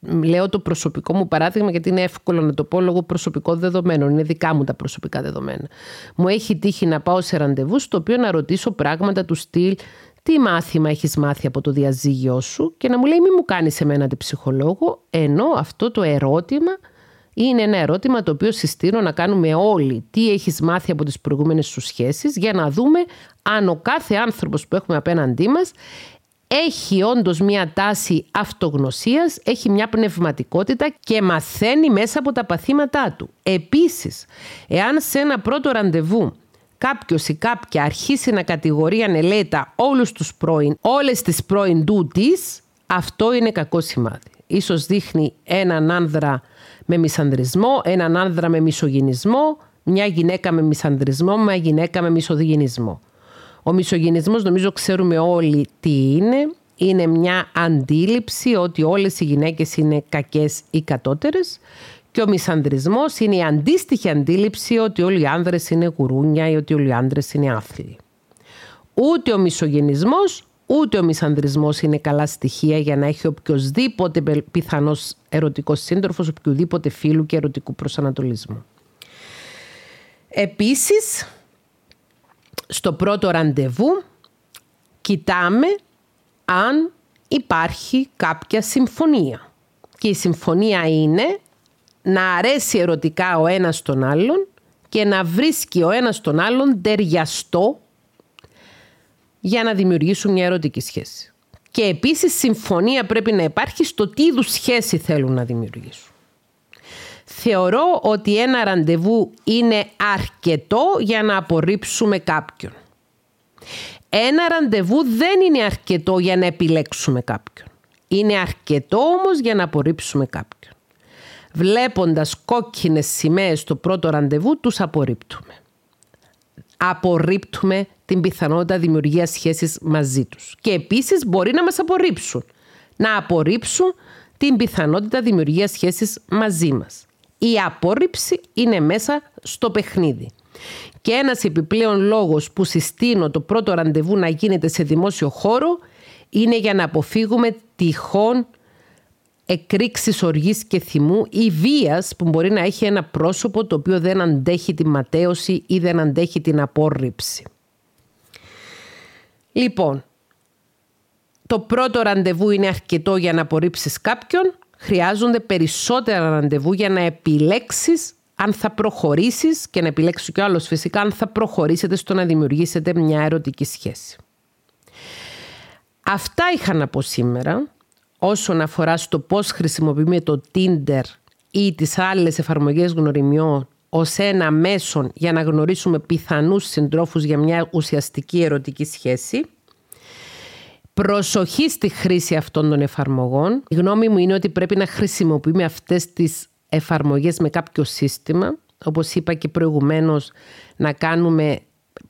λέω το προσωπικό μου παράδειγμα γιατί είναι εύκολο να το πω λόγω προσωπικών δεδομένων. Είναι δικά μου τα προσωπικά δεδομένα. Μου έχει τύχει να πάω σε ραντεβού στο οποίο να ρωτήσω πράγματα του στυλ τι μάθημα έχεις μάθει από το διαζύγιο σου; και να μου λέει μη μου κάνεις εμένα την ψυχολόγο ενώ αυτό το ερώτημα είναι ένα ερώτημα το οποίο συστήνω να κάνουμε όλοι τι έχεις μάθει από τις προηγούμενες σου σχέσεις για να δούμε αν ο κάθε άνθρωπος που έχουμε απέναντί μας έχει όντως μια τάση αυτογνωσίας, έχει μια πνευματικότητα και μαθαίνει μέσα από τα παθήματά του. Επίσης, εάν σε ένα πρώτο ραντεβού κάποιος ή κάποια αρχίσει να κατηγορεί ανελέτα όλους τους πρώην, όλες τις πρώην του αυτό είναι κακό σημάδι. Ίσως δείχνει έναν άνδρα με μισανδρισμό, έναν άνδρα με μισογυνισμό, μια γυναίκα με μισανδρισμό, μια γυναίκα με μισοδυγυνισμό. Ο μισογενισμός νομίζω ξέρουμε όλοι τι είναι. Είναι μια αντίληψη ότι όλες οι γυναίκες είναι κακές ή κατώτερες και ο μισανδρισμός είναι η αντίστοιχη αντίληψη ότι όλοι οι άνδρες είναι γουρούνια ή ότι όλοι οι άνδρες είναι άθλοι. Ούτε ο μισογενισμός ούτε ο μισανδρισμός είναι καλά στοιχεία για να έχει οποιοδήποτε πιθανός ερωτικός σύντροφος, οποιοδήποτε φίλου και ερωτικού προσανατολισμού. Επίσης, στο πρώτο ραντεβού κοιτάμε αν υπάρχει κάποια συμφωνία. Και η συμφωνία είναι να αρέσει ερωτικά ο ένας τον άλλον και να βρίσκει ο ένας τον άλλον ταιριαστό για να δημιουργήσουν μια ερωτική σχέση. Και επίσης συμφωνία πρέπει να υπάρχει στο τι είδους σχέση θέλουν να δημιουργήσουν. Θεωρώ ότι ένα ραντεβού είναι αρκετό για να απορρίψουμε κάποιον. Ένα ραντεβού δεν είναι αρκετό για να επιλέξουμε κάποιον. Είναι αρκετό όμως για να απορρίψουμε κάποιον. Βλέποντας κόκκινες σημαίες στο πρώτο ραντεβού, τους απορρίπτουμε. Απορρίπτουμε την πιθανότητα δημιουργίας σχέσης μαζί τους. Και επίσης μπορεί να μας απορρίψουν. Να απορρίψουν την πιθανότητα δημιουργίας σχέσης μαζί μας η απόρριψη είναι μέσα στο παιχνίδι. Και ένας επιπλέον λόγος που συστήνω το πρώτο ραντεβού να γίνεται σε δημόσιο χώρο είναι για να αποφύγουμε τυχόν εκρήξεις οργής και θυμού ή βίας που μπορεί να έχει ένα πρόσωπο το οποίο δεν αντέχει την ματέωση ή δεν αντέχει την απόρριψη. Λοιπόν, το πρώτο ραντεβού είναι αρκετό για να απορρίψεις κάποιον χρειάζονται περισσότερα ραντεβού για να επιλέξεις αν θα προχωρήσεις και να επιλέξει και άλλος φυσικά αν θα προχωρήσετε στο να δημιουργήσετε μια ερωτική σχέση. Αυτά είχα να πω σήμερα όσον αφορά στο πώς χρησιμοποιούμε το Tinder ή τις άλλες εφαρμογές γνωριμιών ως ένα μέσο για να γνωρίσουμε πιθανούς συντρόφους για μια ουσιαστική ερωτική σχέση. Προσοχή στη χρήση αυτών των εφαρμογών. Η γνώμη μου είναι ότι πρέπει να χρησιμοποιούμε αυτές τις εφαρμογές με κάποιο σύστημα. Όπως είπα και προηγουμένως, να κάνουμε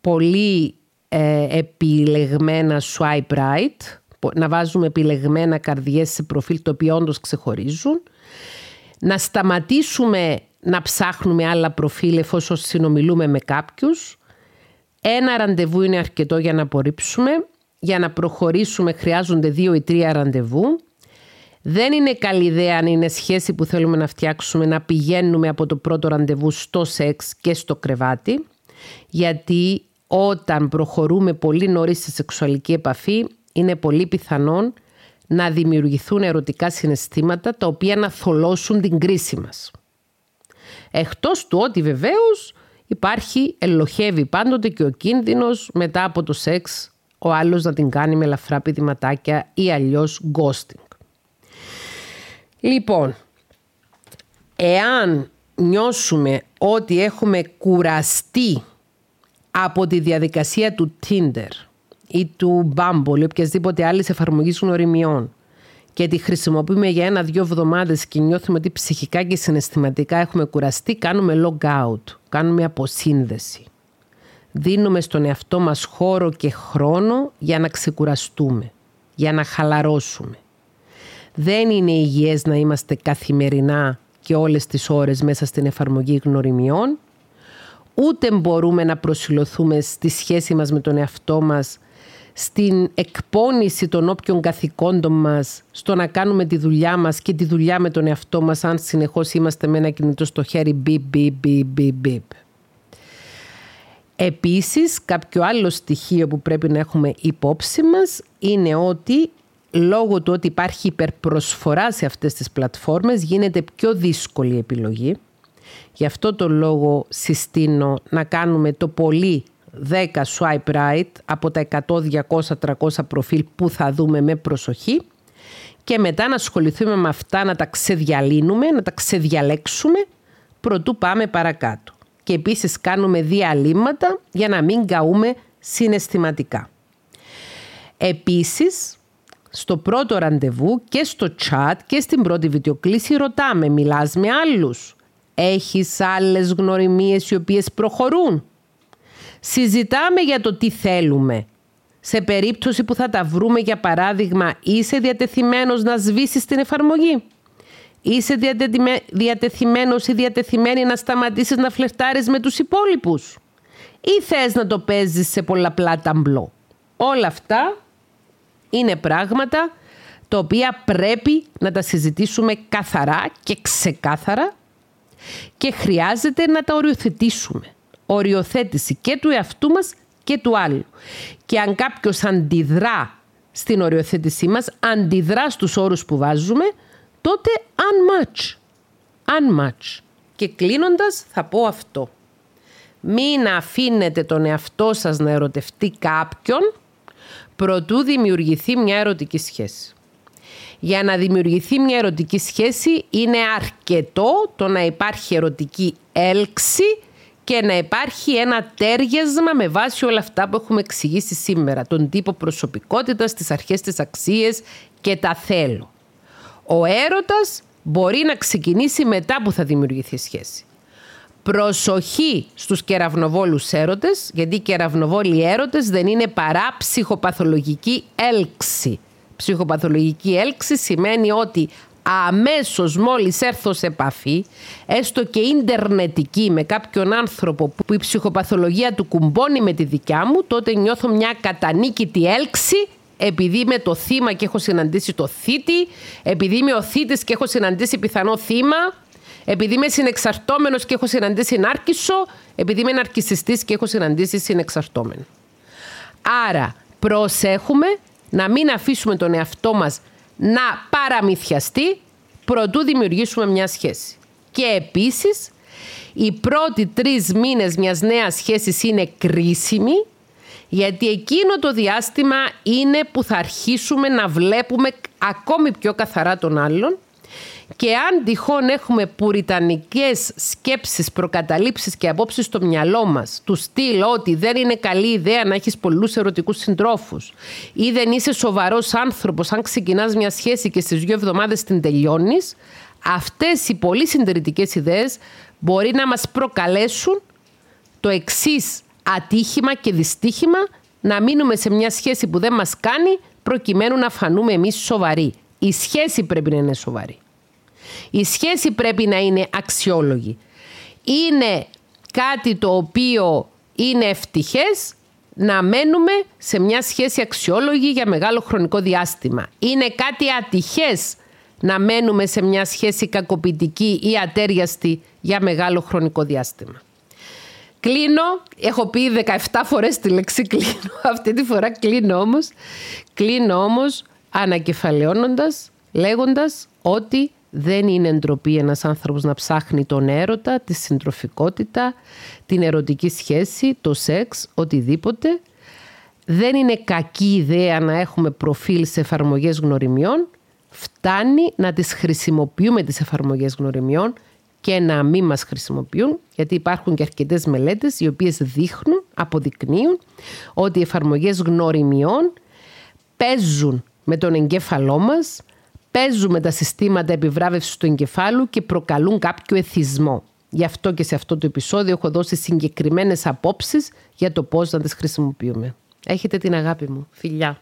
πολύ ε, επιλεγμένα swipe right, να βάζουμε επιλεγμένα καρδιές σε προφίλ το οποίο όντως ξεχωρίζουν, να σταματήσουμε να ψάχνουμε άλλα προφίλ εφόσον συνομιλούμε με κάποιους. Ένα ραντεβού είναι αρκετό για να απορρίψουμε για να προχωρήσουμε χρειάζονται δύο ή τρία ραντεβού. Δεν είναι καλή ιδέα αν είναι σχέση που θέλουμε να φτιάξουμε να πηγαίνουμε από το πρώτο ραντεβού στο σεξ και στο κρεβάτι γιατί όταν προχωρούμε πολύ νωρίς στη σεξουαλική επαφή είναι πολύ πιθανόν να δημιουργηθούν ερωτικά συναισθήματα τα οποία να θολώσουν την κρίση μας. Εκτός του ότι βεβαίως υπάρχει, ελοχεύει πάντοτε και ο κίνδυνος μετά από το σεξ ο άλλος να την κάνει με ελαφρά πηδηματάκια ή αλλιώς ghosting. Λοιπόν, εάν νιώσουμε ότι έχουμε κουραστεί από τη διαδικασία του Tinder ή του Bumble ή οποιασδήποτε άλλης εφαρμογής γνωριμιών και τη χρησιμοποιούμε για ένα-δυο εβδομάδες και νιώθουμε ότι ψυχικά και συναισθηματικά έχουμε κουραστεί, κάνουμε log out, κάνουμε αποσύνδεση. Δίνουμε στον εαυτό μας χώρο και χρόνο για να ξεκουραστούμε, για να χαλαρώσουμε. Δεν είναι υγιές να είμαστε καθημερινά και όλες τις ώρες μέσα στην εφαρμογή γνωριμιών, ούτε μπορούμε να προσιλωθούμε στη σχέση μας με τον εαυτό μας στην εκπόνηση των όποιων καθηκόντων μας, στο να κάνουμε τη δουλειά μας και τη δουλειά με τον εαυτό μας αν συνεχώς είμαστε με ένα κινητό στο χέρι μπιπ, μπιπ, μπιπ, μπιπ, μπιπ. Επίσης, κάποιο άλλο στοιχείο που πρέπει να έχουμε υπόψη μας είναι ότι λόγω του ότι υπάρχει υπερπροσφορά σε αυτές τις πλατφόρμες γίνεται πιο δύσκολη η επιλογή. Γι' αυτό το λόγο συστήνω να κάνουμε το πολύ 10 swipe right από τα 100, 200, 300 προφίλ που θα δούμε με προσοχή και μετά να ασχοληθούμε με αυτά, να τα ξεδιαλύνουμε, να τα ξεδιαλέξουμε προτού πάμε παρακάτω. Και επίσης κάνουμε διαλύματα για να μην καούμε συναισθηματικά. Επίσης, στο πρώτο ραντεβού και στο chat και στην πρώτη βιντεοκλήση ρωτάμε, μιλάς με άλλους; Έχεις άλλες γνωριμίες οι οποίες προχωρούν; Συζητάμε για το τι θέλουμε. Σε περίπτωση που θα τα βρούμε, για παράδειγμα, είσαι διατεθειμένος να σβήσεις την εφαρμογή. Είσαι διατεθειμένος ή διατεθειμένη να σταματήσεις να φλερτάρεις με τους υπόλοιπους. Ή θες να το παίζεις σε πολλαπλά ταμπλό. Όλα αυτά είναι πράγματα τα οποία πρέπει να τα συζητήσουμε καθαρά και ξεκάθαρα και χρειάζεται να τα οριοθετήσουμε οριοθέτηση και του εαυτού μας και του άλλου. Και αν κάποιος αντιδρά στην οριοθέτησή μας, αντιδρά στους όρους που βάζουμε, τότε unmatch. Unmatch. Και κλείνοντας θα πω αυτό. Μην αφήνετε τον εαυτό σας να ερωτευτεί κάποιον προτού δημιουργηθεί μια ερωτική σχέση. Για να δημιουργηθεί μια ερωτική σχέση είναι αρκετό το να υπάρχει ερωτική έλξη και να υπάρχει ένα τέριασμα με βάση όλα αυτά που έχουμε εξηγήσει σήμερα. Τον τύπο προσωπικότητας, τις αρχές, τις αξίες και τα θέλω. Ο έρωτας μπορεί να ξεκινήσει μετά που θα δημιουργηθεί σχέση. Προσοχή στους κεραυνοβόλους έρωτες, γιατί οι κεραυνοβόλοι έρωτες δεν είναι παρά ψυχοπαθολογική έλξη. Ψυχοπαθολογική έλξη σημαίνει ότι αμέσως μόλις έρθω σε επαφή, έστω και ίντερνετική με κάποιον άνθρωπο που η ψυχοπαθολογία του κουμπώνει με τη δικιά μου, τότε νιώθω μια κατανίκητη έλξη επειδή είμαι το θύμα και έχω συναντήσει το θήτη, επειδή είμαι ο θήτης και έχω συναντήσει πιθανό θύμα, επειδή είμαι συνεξαρτώμενος και έχω συναντήσει νάρκισο, επειδή είμαι ναρκισιστής και έχω συναντήσει συνεξαρτώμενο. Άρα προσέχουμε να μην αφήσουμε τον εαυτό μας να παραμυθιαστεί προτού δημιουργήσουμε μια σχέση. Και επίσης, οι πρώτοι τρεις μήνες μιας νέας σχέσης είναι κρίσιμοι γιατί εκείνο το διάστημα είναι που θα αρχίσουμε να βλέπουμε ακόμη πιο καθαρά τον άλλον. Και αν τυχόν έχουμε πουριτανικές σκέψεις, προκαταλήψεις και απόψεις στο μυαλό μας, του στυλ ότι δεν είναι καλή ιδέα να έχεις πολλούς ερωτικούς συντρόφους ή δεν είσαι σοβαρός άνθρωπος αν ξεκινάς μια σχέση και στις δύο εβδομάδες την τελειώνεις, αυτές οι πολύ συντηρητικές ιδέες μπορεί να μας προκαλέσουν το εξής ατύχημα και δυστύχημα να μείνουμε σε μια σχέση που δεν μας κάνει προκειμένου να φανούμε εμείς σοβαροί. Η σχέση πρέπει να είναι σοβαρή. Η σχέση πρέπει να είναι αξιόλογη. Είναι κάτι το οποίο είναι ευτυχές να μένουμε σε μια σχέση αξιόλογη για μεγάλο χρονικό διάστημα. Είναι κάτι ατυχές να μένουμε σε μια σχέση κακοποιητική ή ατέριαστη για μεγάλο χρονικό διάστημα. Κλείνω, έχω πει 17 φορές τη λέξη κλείνω, αυτή τη φορά κλείνω όμως, κλείνω όμως ανακεφαλαιώνοντας, λέγοντας ότι δεν είναι ντροπή ένας άνθρωπος να ψάχνει τον έρωτα, τη συντροφικότητα, την ερωτική σχέση, το σεξ, οτιδήποτε. Δεν είναι κακή ιδέα να έχουμε προφίλ σε εφαρμογές γνωριμιών. Φτάνει να τις χρησιμοποιούμε τις εφαρμογές γνωριμιών και να μην μας χρησιμοποιούν, γιατί υπάρχουν και αρκετές μελέτες οι οποίες δείχνουν, αποδεικνύουν ότι οι εφαρμογές γνωριμιών παίζουν με τον εγκέφαλό μας, παίζουν με τα συστήματα επιβράβευσης του εγκεφάλου και προκαλούν κάποιο εθισμό. Γι' αυτό και σε αυτό το επεισόδιο έχω δώσει συγκεκριμένες απόψεις για το πώς να τις χρησιμοποιούμε. Έχετε την αγάπη μου. Φιλιά.